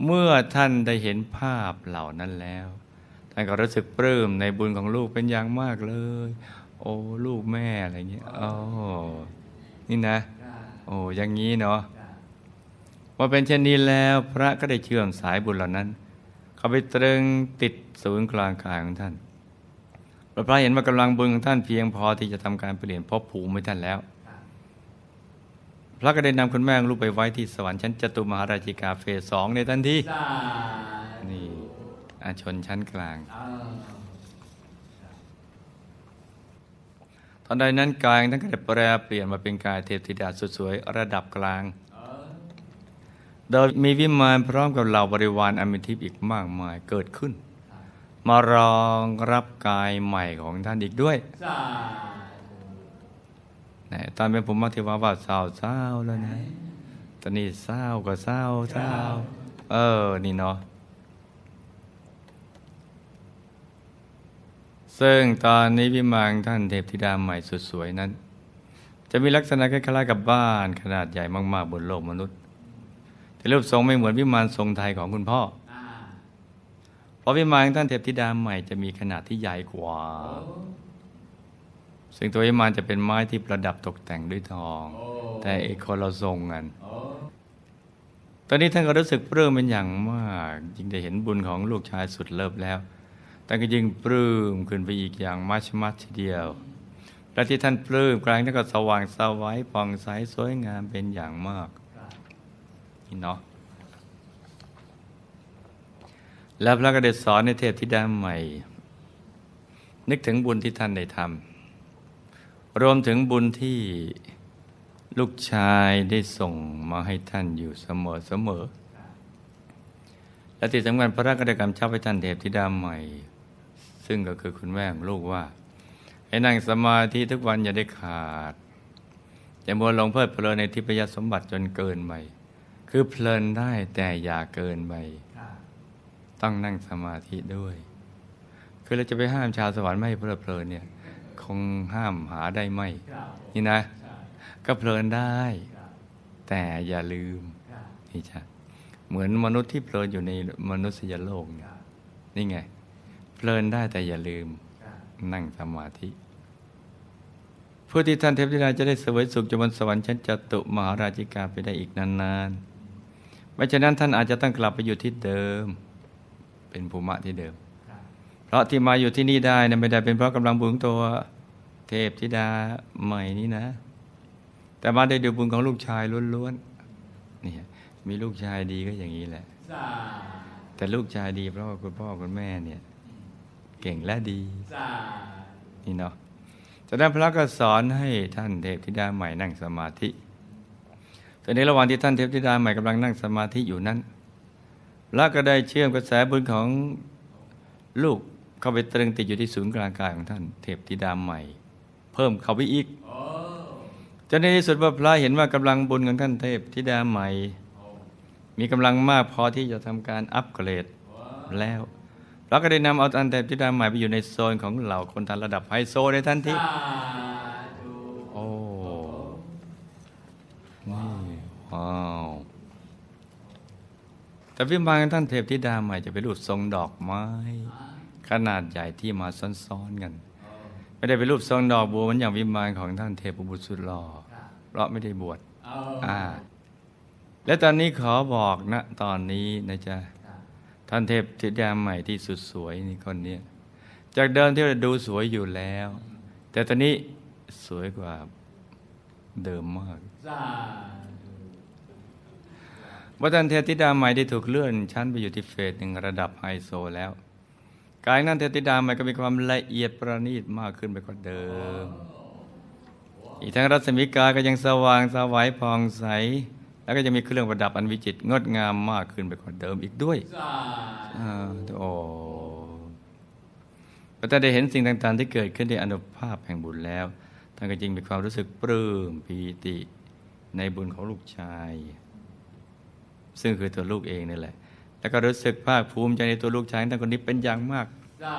[SPEAKER 1] เมื่อท่านได้เห็นภาพเหล่านั้นแล้ว ท่านก็รู้สึกปลื้มในบุญของลูกเป็นอย่างมากเลย โอ้ลูกแม่อะไรเงี้ยโอ้ นี่นะ
[SPEAKER 2] ครับ
[SPEAKER 1] โอ้อย่างนี้เนาะ
[SPEAKER 2] ครับ
[SPEAKER 1] ว่าเป็นเช่นนี้แล้วพระก็ได้เชื่อมสายบุญเหล่านั้น เข้าไปตรึงติดศูนย์กลางกายของท่านพระเห็นว่ากำลังบุญของท่านเพียงพอที่จะทำการเปลี่ยนภพภูมิให้ท่านแล้ว
[SPEAKER 2] ครับ
[SPEAKER 1] พระก็ได้นำคุณแม่ของลูกไปไว้ที่สวรรค์ชั้นจตุมหาราชิกาเฟสสองในทันที
[SPEAKER 2] สา
[SPEAKER 1] นี่อาชนชั้นกลาง
[SPEAKER 2] ออ
[SPEAKER 1] ตอนใดนั้นกายของท่านก็ได้แปรเปลี่ยนมาเป็นกายเทพธิดาสุดสวยระดับกลาง
[SPEAKER 2] เออ
[SPEAKER 1] โดยมีวิมานพร้อมกับเหล่าบริวารอมิทิพย์อีกมากมายเกิดขึ้น มารองรับกายใหม่ของท่านอีกด้วยนะตอนเป็นผมมาเทวาว่าเศร้าเศร้าแล้วนะ ตอนนี้เศร้าก็เศร้าเศร้า เออ นี่เนาะ ซึ่งตอนนี้วิมานท่านเทพธิดาใหม่สุดสวยนั้น จะมีลักษณะคล้ายๆกับบ้านขนาดใหญ่มากๆบนโลกมนุษย์ แต่รูปทรงไม่เหมือนวิมานทรงไทยของคุณพ่อ
[SPEAKER 2] อ
[SPEAKER 1] เพราะวิมานท่านเทพธิดาใหม่จะมีขนาดที่ใหญ่กว่า ซึ่งตัววิมานจะเป็นไม้ที่ประดับตกแต่งด้วยทอง
[SPEAKER 2] อ
[SPEAKER 1] แต่เอกคนละทรงกัน
[SPEAKER 2] อ
[SPEAKER 1] ตอนนี้ท่านก็รู้สึกปลื้มเป็นอย่างมากยิ่งได้เห็นบุญของลูกชายสุดเลิฟแล้ว ท่านก็ยิ่งปลื้มขึ้นไปอีกอย่างมัชมัชทีเดียว และที่ท่านปลื้มกลางท่านก็สว่างสวัยผ่องใสสวยงามเป็นอย่างมากนี่เนาะแล้วพระก็ได้สอนในเทพธิดาใหม่ นึกถึงบุญที่ท่านได้ทำรวมถึงบุญที่ลูกชายได้ส่งมาให้ท่านอยู่เสมอเสมอและที่สำคัญพระก็ได้กำชับให้ท่านเทพธิดาใหม่ ซึ่งก็คือคุณแม่ของลูกว่า ให้นั่งสมาธิทุกวันอย่าได้ขาดอย่ามัวลงเพลิดเพลินในทิพยสมบัติจนเกินไปคือเพลินได้แต่อย่าเกินไปต้องนั่งสมาธิด้วย คือเราจะไปห้ามชาวสวรรค์ไม่เพลิดเพลินเนี่ย คงห้ามหาได้ไม
[SPEAKER 2] ครับ
[SPEAKER 1] นี่นะ ก็เพลินได้ แต่อย่าลืมนี่จ้ะเหมือนมนุษย์ที่เพลินอยู่ในมนุษยโลกเนี่ยนี่ไง เพลินได้แต่อย่าลืม
[SPEAKER 2] ครับ
[SPEAKER 1] นั่งสมาธิผู้ที่ท่านเทพธิดาจะได้เสวยสุขจบนสวรรค์ชั้นจตุมหาราชิกาไปได้อีกนานๆไม่ฉะนั้นท่านอาจจะต้องกลับไปอยู่ที่เดิม เป็นภูมิที่เดิม
[SPEAKER 2] ครับ
[SPEAKER 1] เพราะที่มาอยู่ที่นี่ได้นะไม่ได้เป็นเพราะกำลังบุญของตัวเทพธิดาใหม่นี้นะ แต่มาได้ดูบุญของลูกชายล้วนๆนี่มีลูกชายดีก็อย่างนี้แหละ
[SPEAKER 2] สา
[SPEAKER 1] แต่ลูกชายดีเพราะว่าคุณพ่อคุณแม่เนี่ย เก่งและดี
[SPEAKER 2] สา
[SPEAKER 1] นี่เนาะจากนั้นพระก็สอนให้ท่านเทพธิดาใหม่นั่งสมาธิตอนนี้ระหว่างที่ท่านเทพธิดาใหม่กำลังนั่งสมาธิอยู่นั้น พระก็ได้เชื่อมกระแสบุญของลูกเข้าไปตรึงติดอยู่ที่ศูนย์กลางกายของท่าน เทพธิดาใหม่ เพิ่มเข้าไปอีก
[SPEAKER 2] โอ้
[SPEAKER 1] จนในที่สุดว่าพระเห็นว่ากำลังบุญของท่านเทพธิดาใหม่
[SPEAKER 2] โอ้
[SPEAKER 1] มีกำลังมากพอที่จะทำการอัปเกรด
[SPEAKER 2] ว้า
[SPEAKER 1] แล้ว เราก็ได้นำเอาอันเทพธิดาใหม่ไปอยู่ในโซนของเหล่าคนทันระดับไฮโซในทันที
[SPEAKER 2] สาธุ
[SPEAKER 1] โอ้นี่ว้าวแต่วิมานของท่านเทพธิดาใหม่จะเป็นรูปทรงดอกไม้ ขนาดใหญ่ที่มาซ้อนๆกันไม่ได้เป็นรูปทรงดอกบัวเหมือนอย่างวิมานของท่านเทพบุตรสุดหล่อ
[SPEAKER 2] ครับ
[SPEAKER 1] เพราะไม่ได้บวช
[SPEAKER 2] เอา
[SPEAKER 1] อ่า และตอนนี้ขอบอกนะ ตอนนี้นะจ๊ะ
[SPEAKER 2] ครับ
[SPEAKER 1] ท่านเทพธิดาใหม่ที่สุดสวยนี่คนนี้จากเดิมที่เราดูสวยอยู่แล้ว แต่ตอนนี้สวยกว่าเดิมมากว่าท่านเทพธิดาใหม่ได้ถูกเลื่อนชั้นไปอยู่ที่เฟสหนึ่งระดับไฮโซแล้วกายนั้นเทพธิดาใหม่ก็มีความละเอียดประณีตมากขึ้นไปกว่าเดิม อีกทั้งรัศมีกายก็ยังสว่างสวัยผ่องใส แล้วก็จะมีเครื่องประดับอันวิจิตรงดงามมากขึ้นไปกว่าเดิมอีกด้วย
[SPEAKER 2] สา
[SPEAKER 1] อ่าโอ้พอท่านได้เห็นสิ่งต่าง ๆ ที่เกิดขึ้นในอนุภาพแห่งบุญแล้ว ท่านก็จึงมีความรู้สึกปลื้มปีติในบุญของลูกชาย ซึ่งคือตัวลูกเองนี่แหละ แล้วก็รู้สึกภาคภูมิใจในตัวลูกชายท่านคนนี้เป็นอย่างมาก
[SPEAKER 2] สา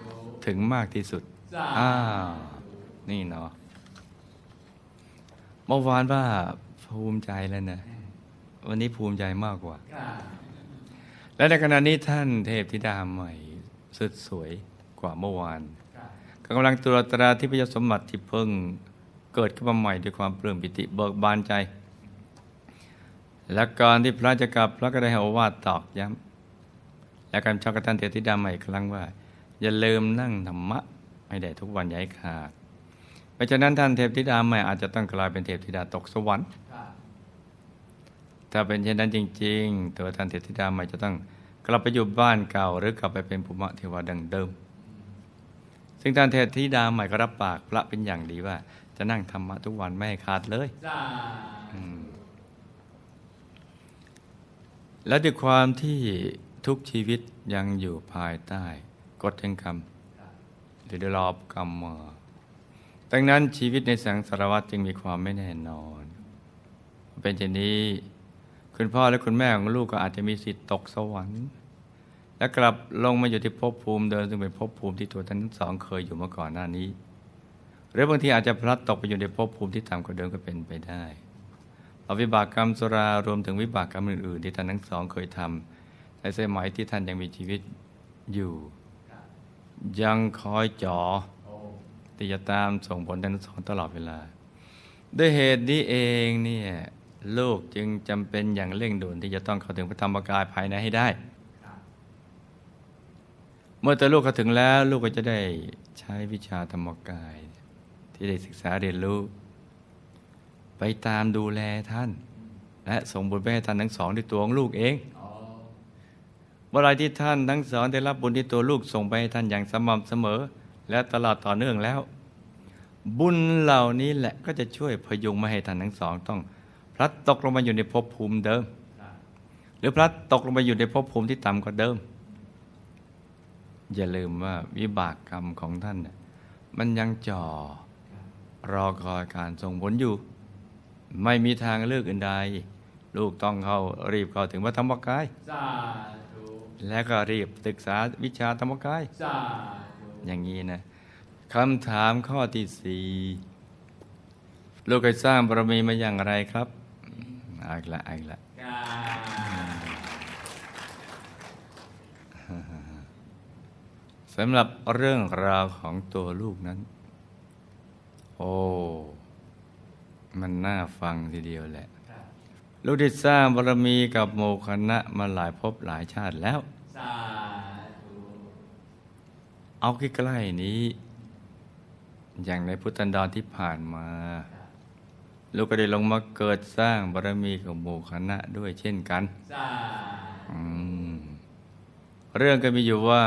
[SPEAKER 2] ธุ
[SPEAKER 1] ถึงมากที่สุด
[SPEAKER 2] สา
[SPEAKER 1] อ้าว นี่เนาะ เมื่อวานว่า ภูมิใจแล้วนะ วันนี้ภูมิใจมากกว่า
[SPEAKER 2] ครับ
[SPEAKER 1] และในขณะนี้ท่านเทพธิดาใหม่สุดสวยกว่าเมื่อวาน
[SPEAKER 2] ครับ
[SPEAKER 1] กำลังตรวจตราที่พยสมบัติที่เพิ่งเกิดขึ้นมาใหม่ด้วยความปลื้มปิติเบิกบานใจ และก่อนที่พระจะกลับพระก็ได้ให้โอวาทตอกย้ำและการชักกับท่านเทพธิดาใหม่อีกครั้งว่า อย่าลืมนั่งธรรมะให้ได้ทุกวันอย่าให้ขาดไม่ฉะนั้นท่านเทพธิดาใหม่อาจจะต้องกลายเป็นเทพธิดาตกสวรรค์
[SPEAKER 2] ครับ
[SPEAKER 1] ถ้าเป็นเช่นนั้นจริง ๆ ตัวท่านเทพธิดาใหม่จะต้องกลับไปอยู่บ้านเก่า หรือกลับไปเป็นภูมิเทวาดังเดิม ซึ่งท่านเทพธิดาใหม่ก็รับปากพระเป็นอย่างดีว่า จะนั่งธรรมะทุกวันไม่ขาดเลยและด้วยความที่ทุกชีวิตยังอยู่ภายใต้กฎแห่งกรรมหรือได้รอบกรรมมาดังนั้นชีวิตในสังสารวัฏจึงมีความไม่แน่นอน เป็นเช่นนี้ คุณพ่อและคุณแม่ของลูกก็อาจจะมีสิทธิ์ตกสวรรค์ และกลับลงมาอยู่ที่ภพภูมิเดิมซึ่งเป็นภพภูมิที่ตัวท่านทั้งสองเคยอยู่มาก่อนหน้านี้ หรือบางทีอาจจะพลัดตกไปอยู่ในภพภูมิที่ต่ำกว่าเดิมก็เป็นไปได้เอาวิบากกรรมสุรารวมถึงวิบากกรรมอื่นๆ ที่ท่านทั้งสองเคยทำในสมัยที่ท่านยังมีชีวิตอยู่ ยังคอยจ่อ
[SPEAKER 2] โอ้
[SPEAKER 1] ที่จะตามส่งผลท่านทั้งสองตลอดเวลา ด้วยเหตุนี้เองเนี่ย ลูกจึงจำเป็นอย่างเร่งด่วนที่จะต้องเข้าถึงพระธรรมกายภายในให้ได้ เมื่อตัวลูกเข้าถึงแล้วลูกก็จะได้ใช้วิชาธรรมกาย ที่ได้ศึกษาเรียนรู้ ไปตามดูแลท่าน และส่งบุญไปให้ท่านทั้งสองด้วยตัวของลูกเองเมื่อไรที่ท่านทั้งสองได้รับบุญที่ตัวลูกส่งไปให้ท่านอย่างสม่ำเสมอ และตลอดต่อเนื่องแล้ว บุญเหล่านี้แหละก็จะช่วยพยุงไม่ให้ท่านทั้งสองต้อง พลัดตกลงมาอยู่ในภพภูมิเดิม
[SPEAKER 2] ครับ
[SPEAKER 1] หรือพลัดตกลงไปอยู่ในภพภูมิที่ต่ำกว่าเดิม อย่าลืมว่าวิบากกรรมของท่านน่ะมันยังจ่อ
[SPEAKER 2] ครับ
[SPEAKER 1] รอคอยการส่งผลอยู่ ไม่มีทางเลือกอื่นใด ลูกต้องเข้ารีบเข้าถึงพระธรรมกาย
[SPEAKER 2] สาธุ
[SPEAKER 1] และก็รีบศึกษาวิชาธรรมกาย
[SPEAKER 2] สาธุ
[SPEAKER 1] อย่างนี้นะคำถามข้อที่สี่ลูกเคยสร้างบารมีมาอย่างไรครับ เอาอีกละเอาอีกละสำหรับเรื่องราวของตัวลูกนั้น โอ้มันน่าฟังทีเดียวแหละ ลูกได้สร้างบารมีกับโมคณะมาหลายภพหลายชาติแล้วเอาใกล้ๆนี้ อย่างในพุทธันดรที่ผ่านมา ลูกก็ได้ลงมาเกิดสร้างบารมีกับโมคณะด้วยเช่นกัน
[SPEAKER 2] สา
[SPEAKER 1] อืมเรื่องก็มีอยู่ว่า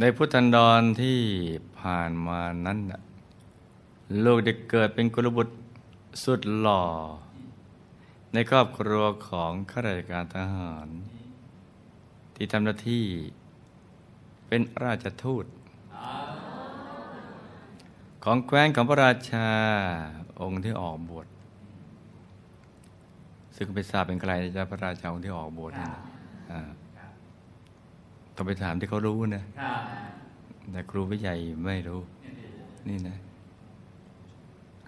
[SPEAKER 1] ในพุทธันดรที่ผ่านมานั้นน่ะลูกได้เกิดเป็นกุลบุตรสุดหล่อ ในครอบครัวของข้าราชการทหาร ที่ทำหน้าที่เป็นราชทูต ของแคว้นของพระราชาองค์ที่ออกบวชซึ่งไปทราบเป็นใครนะจ๊ะพระราชาองค์ที่ออกบวช
[SPEAKER 2] ค
[SPEAKER 1] เนี่
[SPEAKER 2] รั
[SPEAKER 1] ย
[SPEAKER 2] บ
[SPEAKER 1] นะอ่า
[SPEAKER 2] ครับ
[SPEAKER 1] ต้องไปถามที่เขารู้นะ
[SPEAKER 2] ครับ
[SPEAKER 1] แต่ครูวิใหญ่ไม่รู้ นี่นะ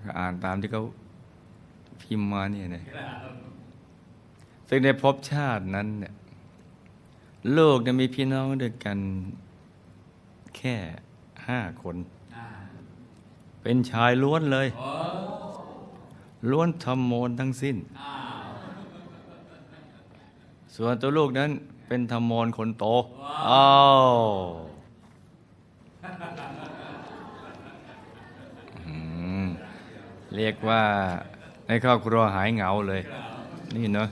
[SPEAKER 1] ก็อ่านตามที่เขาพิมพ์มาเนี่ยนะครับซึ่งในภพชาตินั้นเนี่ยโลกเนี่ยมีพี่น้องด้วยกันแค่ห้าคน
[SPEAKER 2] อ่า
[SPEAKER 1] เป็นชายล้วนเลย ล้วนทำโมนทั้งสิ้น
[SPEAKER 2] อ้าว
[SPEAKER 1] ส่วนตัวลูกนั้นเป็นธรรมโมนคนโตอ้าวเรียกว่าในครอบครัวหายเหงาเลย นี่เนาะ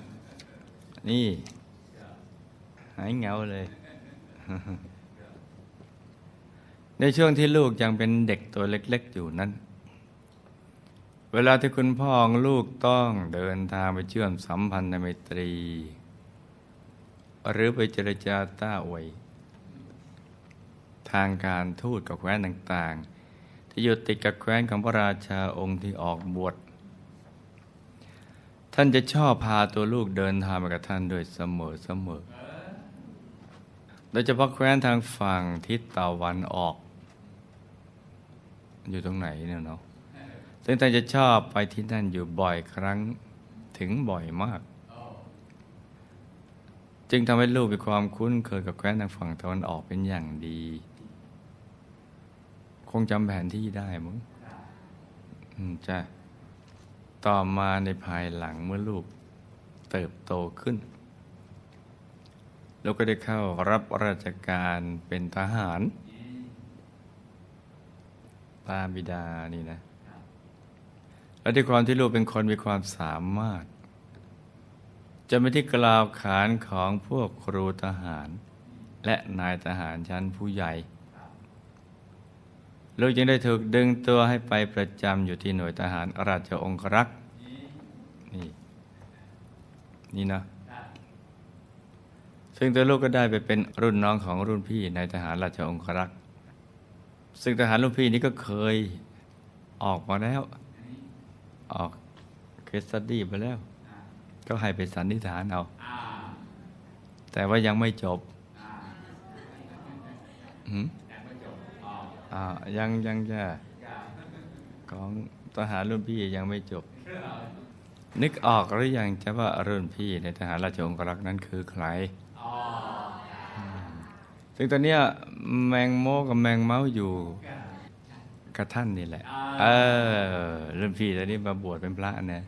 [SPEAKER 1] นี่ หายเหงาเลย ในช่วงที่ลูกยังเป็นเด็กตัวเล็กๆอยู่นั้น เวลาที่คุณพ่อของลูกต้องเดินทางไปเชื่อมสัมพันธไมตรี หรือไปเจรจาต้าอวย ทางการทูตกับแคว้นต่างๆ ที่อยู่ติดกับแคว้นของพระราชาองค์ที่ออกบวชท่านจะชอบพาตัวลูกเดินทางมากับท่านโดยเสมอเสมอโดยเฉพาะแคว้นทางฝั่งทิศตะวันออก อยู่ตรงไหนเนี่ยเนาะซึ่งท่านจะชอบไปที่นั่นอยู่บ่อยครั้งถึงบ่อยมาก จึงทำให้ลูกมีความคุ้นเคยกับแคว้นทางฝั่งตะวันออกเป็นอย่างดี คงจำแผนที่ได้มั้งอืมจ้ะต่อมาในภายหลังเมื่อลูกเติบโตขึ้น ลูกก็ได้เข้ารับราชการเป็นทหาร ตาบิดานี่นะ และด้วยความที่ลูกเป็นคนมีความสามารถ จะไม่ที่กล่าวขานของพวกครูทหาร และนายทหารชั้นผู้ใหญ่ ลูกจึงได้ถูกดึงตัวให้ไปประจำอยู่ที่หน่วยทหารราชองครักษ์
[SPEAKER 2] นี่
[SPEAKER 1] นี่นะซึ่งตัวลูกก็ได้ไปเป็นรุ่นน้องของรุ่นพี่ในทหารราชองครักษ์ ซึ่งทหารรุ่นพี่นี้ก็เคยออกมาแล้ว ออกเคสตดี้ไปแล้ว ก็ให้ไปสันนิษฐานเอาแต่ว่ายังไม่จบ
[SPEAKER 2] ยัง
[SPEAKER 1] ยังยังจะของทหารรุ่นพี่ยังไม่จบ นึกออกหรือยังจะว่ารุ่นพี่ในทหารราชองครักษ์นั้นคือใคร ซึ่งตอนเนี้ยแมงโมกับแมงเมาอยู่กับท่านนี่แหละ เออรุ่นพี่ตอนนี้มาบวชเป็นพระเนี่ย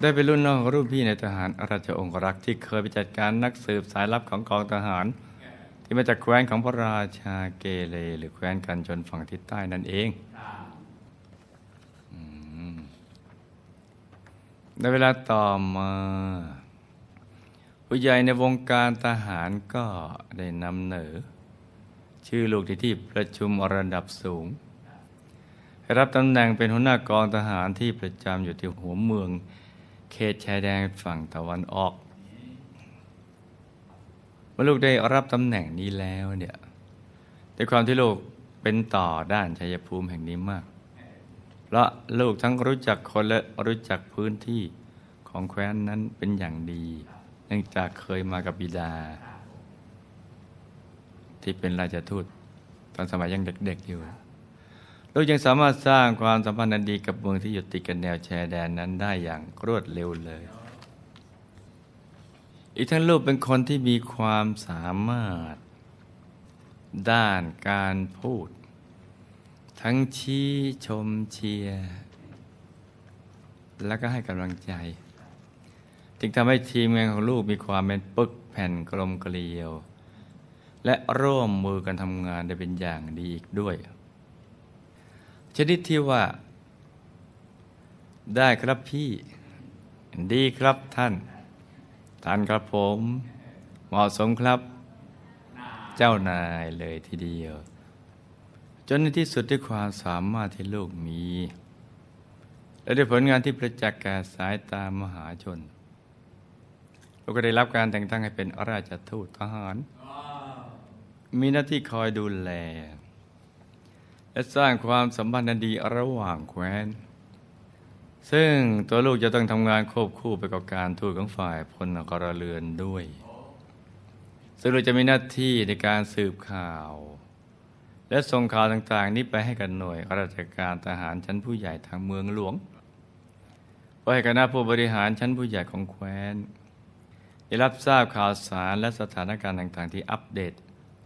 [SPEAKER 1] ได้เป็นรุ่นน้องของรุ่นพี่ในทหารราชองครักษ์ที่เคยไปจัดการนักสืบสายลับของกองทหาร ที่มาจากแคว้นของพระราชาเกเรหรือแคว้นกันชนฝั่งทิศใต้นั่นเองอืมในเวลาต่อมา ผู้ใหญ่ในวงการทหารก็ได้นำเหนอ ชื่อลูกที่ที่ประชุมระดับสูงรับตำแหน่งเป็นหัวหน้ากองทหารที่ประจำอยู่ที่หัวเมือง เขตชายแดนฝั่งตะวันออก เมื่อลูกได้รับตำแหน่งนี้แล้วเนี่ยด้วยความที่ลูกเป็นต่อด้านชัยภูมิแห่งนี้มาก เพราะลูกทั้งรู้จักคนและรู้จักพื้นที่ของแคว้นนั้นเป็นอย่างดี เนื่องจากเคยมากับบิดา ที่เป็นราชทูตตอนสมัยยังเด็กๆอยู่ลูกยังสามารถสร้างความสัมพันธ์อันดีกับเมืองที่อยู่ติดกันแนวชายแดนนั้นได้อย่างรวดเร็วเลย อีกทั้งลูกเป็นคนที่มีความสามารถ ด้านการพูด ทั้งชี้ชมเชียร์ แล้วก็ให้กำลังใจ จึงทำให้ทีมงานของลูกมีความเป็นปึกแผ่นกลมเกลียว และร่วมมือกันทำงานได้เป็นอย่างดีอีกด้วย ชนิดที่ว่า ได้ครับพี่ ดีครับท่าน ท่านครับผม เหมาะสมครับ เจ้านายเลยทีเดียว จนในที่สุดด้วยความสามารถที่ลูกมี และด้วยผลงานที่ประจักษ์แก่สายตามหาชน ลูกก็ได้รับการแต่งตั้งให้เป็นราชทูตทหาร มีหน้าที่คอยดูแล และสร้างความสัมพันธ์อันดีระหว่างแคว้น ซึ่งตัวลูกจะต้องทำงานควบคู่ไปกับการทูตของฝ่ายพลกรเรือนด้วย ซึ่งเราจะมีหน้าที่ในการสืบข่าว และส่งข่าวต่างๆ นี้ไปให้กับหน่วยราชการทหารชั้นผู้ใหญ่ทางเมืองหลวงเพื่อให้คณะผู้บริหารชั้นผู้ใหญ่ของแคว้น ได้รับทราบข่าวสารและสถานการณ์ต่างๆ ที่อัปเดต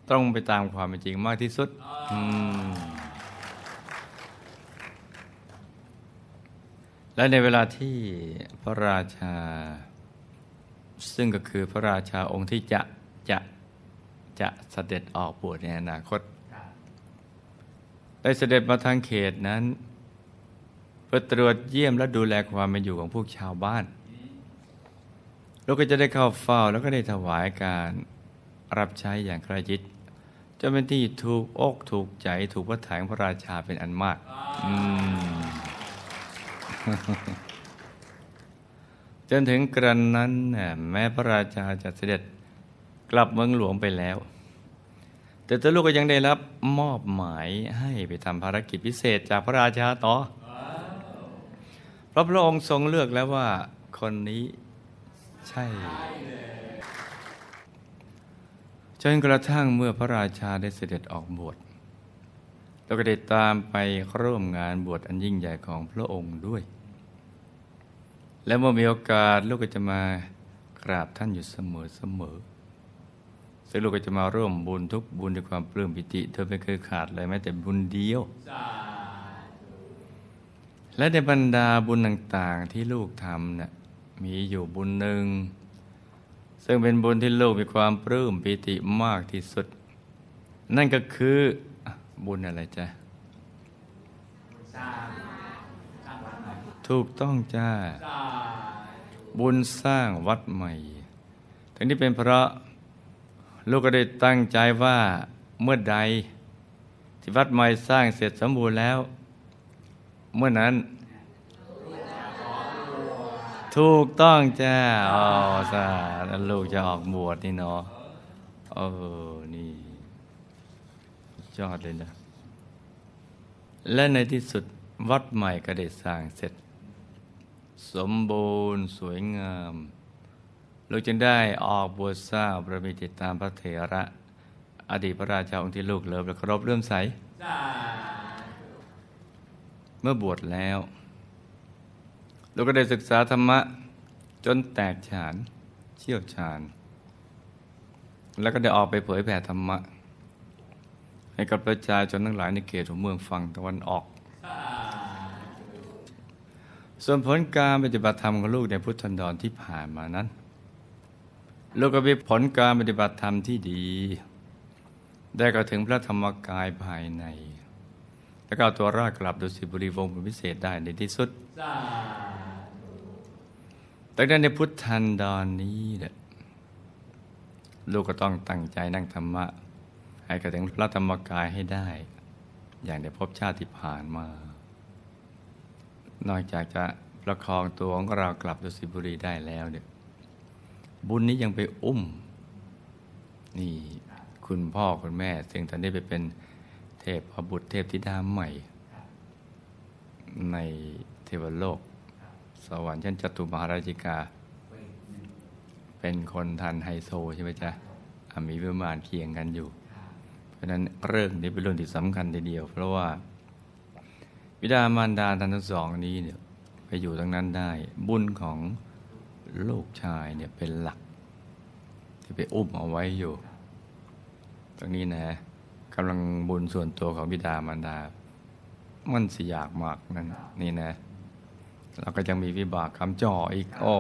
[SPEAKER 1] ตรงไปตามความเป็นจริงมากที่สุดอืมและในเวลาที่พระราชา ซึ่งก็คือพระราชาองค์ที่จะจะจะเสด็จออกบวชในอนาคต ได้เสด็จมาทางเขตนั้น เพื่อตรวจเยี่ยมและดูแลความเป็นอยู่ของพวกชาวบ้าน เราก็จะได้เข้าเฝ้าแล้วก็ได้ถวายการรับใช้อย่างใกล้ชิดจนเป็นที่ถูกอกถูกใจถูกพระถังพระราชาเป็นอันมากจนถึงกระนั้นน่ะแม้พระราชาจะเสด็จกลับเมืองหลวงไปแล้ว แต่ตัวลูกก็ยังได้รับมอบหมายให้ไปทำภารกิจพิเศษจากพระราชาต่อ เพราะพระองค์ทรงเลือกแล้วว่าคนนี้ ใช่ จนกระทั่งเมื่อพระราชาได้เสด็จออกบวชเราก็ได้ตามไปร่วมงานบวชอันยิ่งใหญ่ของพระองค์ด้วย และเมื่อมีโอกาสลูกก็จะมากราบท่านอยู่เสมอเสมอซึ่งลูกก็จะมาร่วมบุญทุกบุญด้วยความปลื้มปิติ เธอไม่เคยขาดเลยแม้แต่บุญเดียว และในบรรดาบุญต่างๆที่ลูกทำน่ะ มีอยู่บุญหนึ่ง ซึ่งเป็นบุญที่ลูกมีความปลื้มปิติมากที่สุด นั่นก็คืออะบุญอะไรจ๊ะ
[SPEAKER 2] สร้างสร้างวัดใหม่
[SPEAKER 1] ถูกต้องจ้า
[SPEAKER 2] สร้าง
[SPEAKER 1] บุญสร้างวัดใหม่ทั้งนี้เป็นเพราะลูกก็ได้ตั้งใจว่าเมื่อใด ที่วัดใหม่สร้างเสร็จสมบูรณ์แล้ว เมื่อนั้น ถูกต้องจ้าอ๋อสาธุลูกจะออกบวชนี่เนาะเออนี่ยอดเลยนะและในที่สุดวัดใหม่ก็ได้สร้างเสร็จ สมบูรณ์สวยงามลูกจึงได้ออกบวชทราบประมีติดตามพระเถระ อดีตพระราชาองค์ที่ลูกเลิฟและเคารพเลื่อมใส
[SPEAKER 2] สร้าง
[SPEAKER 1] เมื่อบวชแล้ว ลูลูกก็ได้ศึกษาธรรมะจนแตกฉาน เชี่ยวชาญ แล้วก็ได้ออกไปเผยแผ่ธรรมะ ให้กับประชาชนทั้งหลายในเขตของเมืองฝั่งตะวันออก ส่วนผลการปฏิบัติธรรมของลูกในพุทธันดรที่ผ่านมานั้น ลูกก็มีผลการปฏิบัติธรรมที่ดี ได้ก็ถึงพระธรรมกายภายใน แล้วก็เอาตัวรอดกลับดุสิบุรีวงศ์เป็นพิเศษได้ในที่สุด
[SPEAKER 2] สา
[SPEAKER 1] แต่ในพุทธันดรนี้เนี่ยลูกก็ต้องตั้งใจนั่งธรรมะ ให้กระถึงพระธรรมกายให้ได้ อย่างในภพชาติที่ผ่านมา นอกจากจะประคองตัวของเรากลับดุสิบุรีได้แล้วเนี่ยบุญนี้ยังไปอุ้ม นี่คุณพ่อคุณแม่ ซึ่งตอนนี้ไปเป็นเทพพบุตรเทพธิดาใหม่ ในเทวโลก สวรรค์ชั้นจตุมหาราชิกา
[SPEAKER 2] เป็
[SPEAKER 1] นคนทันไฮโซใช่ไหมจ๊ะอะมีวิมานเคียงกันอยู่ เพราะนั้นเรื่องนี้เป็นเรื่องที่สำคัญทีเดียว เพราะว่าบิดามารดาท่านทั้งสองนี้เนี่ยไปอยู่ตรงนั้นได้ บุญของลูกชายเนี่ยเป็นหลัก ที่ไปอุ้มเอาไว้อยู่ ตรงนี้นะกำลังบุญส่วนตัวของบิดามารดา มันสิยากมากนั่นนี่นะ เราก็ยังมีวิบากคำจ่ออีก โอ้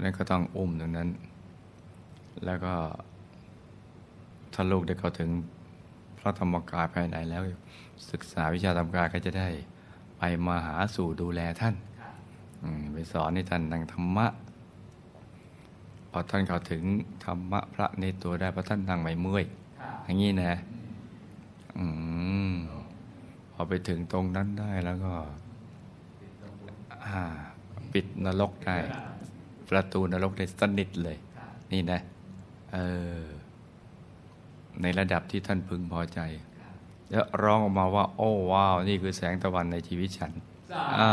[SPEAKER 1] นั้นก็ต้องอุ้มตรงนั้น แล้วก็ถ้าลูกได้เข้าถึงพระธรรมกายภายในแล้ว ศึกษาวิชาธรรมกายก็จะได้ไปมาหาสู่ดูแลท่านไปสอนให้ท่านนั่งธรรมะพอท่านเข้าถึงธรรมะพระในตัวได้พระท่านนั่งไม่เมื่อยอย่างนี้นะ อืมพอไปถึงตรงนั้นได้แล้วก็ ปิดนรกได้ ประตูนรกได้สนิทเลย
[SPEAKER 2] ค่ะ
[SPEAKER 1] นี่นะเออในระดับที่ท่านพึงพอใจ แล้วร้องออกมาว่า โอ้ว้าว นี่คือแสงตะวันในชีวิตฉัน
[SPEAKER 2] สา
[SPEAKER 1] อ้า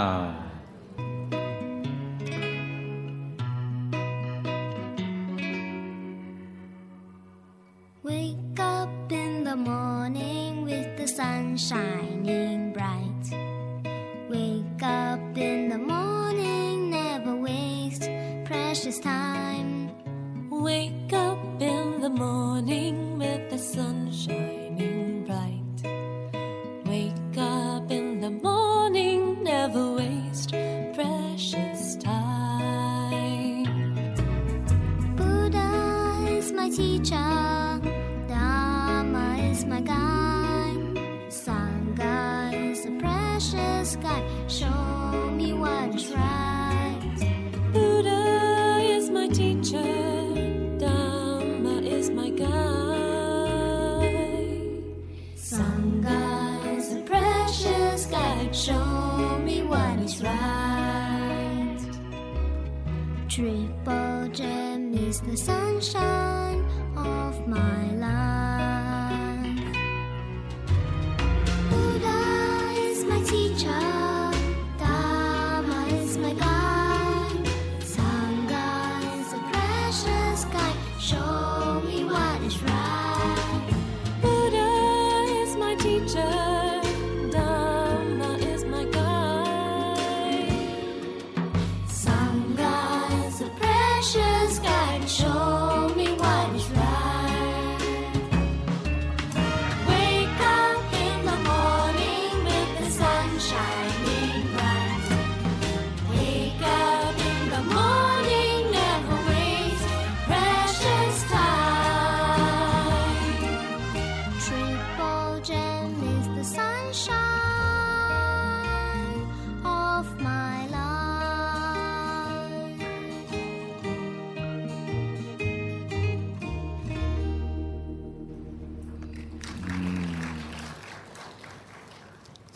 [SPEAKER 3] Triple gem is the sunshine of my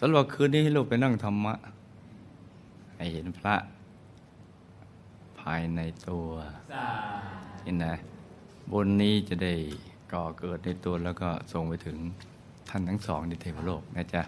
[SPEAKER 1] สำหรับคืนนี้ให้ลูกไปนั่งธรรมะ ให้เห็นพระ ภายในตัว
[SPEAKER 2] เห็
[SPEAKER 1] นนะบนนี้จะได้ก่อเกิดในตัวแล้วก็ส่งไปถึงท่านทั้งสองในเทวโลกนะจ๊ะ